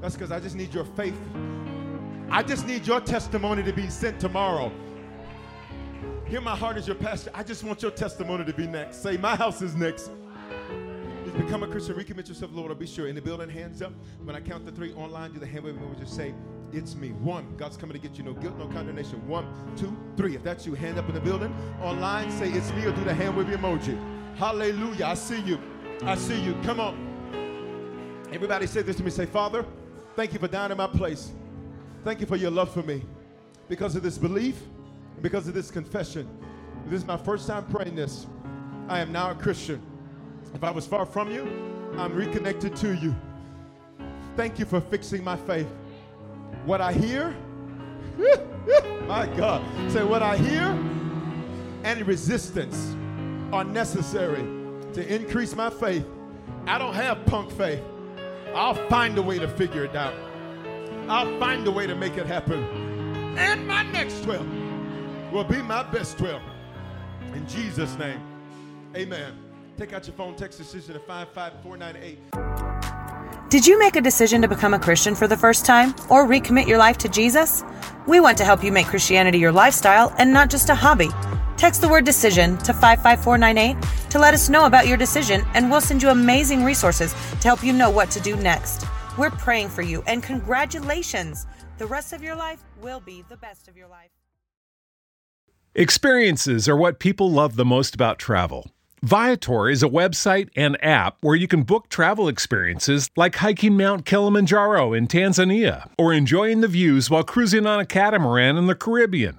That's because I just need your faith. I just need your testimony to be sent tomorrow. Hear my heart as your pastor. I just want your testimony to be next. Say, my house is next Just become a Christian, recommit yourself, Lord, I'll be sure. In the building, hands up. When I count the three online, do the hand wave, and just say, It's me. One, God's coming to get you. No guilt, no condemnation. One, two, three. If that's you, hand up in the building. Online, say, It's me, or do the hand wave emoji. Hallelujah. I see you. I see you. Come on. Everybody say this to me. Say, Father, thank you for dying in my place. Thank you for your love for me. Because of this belief, because of this confession, this is my first time praying this. I am now a Christian. If I was far from you, I'm reconnected to you. Thank you for fixing my faith. What I hear, my God, say what I hear, any resistance are necessary to increase my faith. I don't have punk faith. I'll find a way to figure it out. I'll find a way to make it happen. And my next 12 will be my best 12. In Jesus' name, amen. Take out your phone, text decision to 55498. Did you make a decision to become a Christian for the first time or recommit your life to Jesus? We want to help you make Christianity your lifestyle and not just a hobby. Text the word decision to 55498 to let us know about your decision, and we'll send you amazing resources to help you know what to do next. We're praying for you, and congratulations! The rest of your life will be the best of your life. Experiences are what people love the most about travel. Viator is a website and app where you can book travel experiences like hiking Mount Kilimanjaro in Tanzania or enjoying the views while cruising on a catamaran in the Caribbean.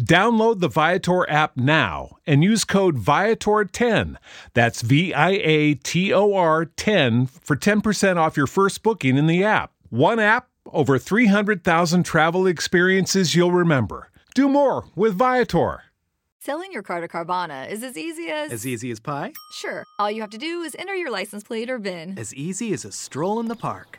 Download the Viator app now and use code Viator10. That's V I A T O R 10 for 10% off your first booking in the app. One app, over 300,000 travel experiences you'll remember. Do more with Viator. Selling your car to Carvana is as easy as. As easy as pie? Sure. All you have to do is enter your license plate or VIN. As easy as a stroll in the park.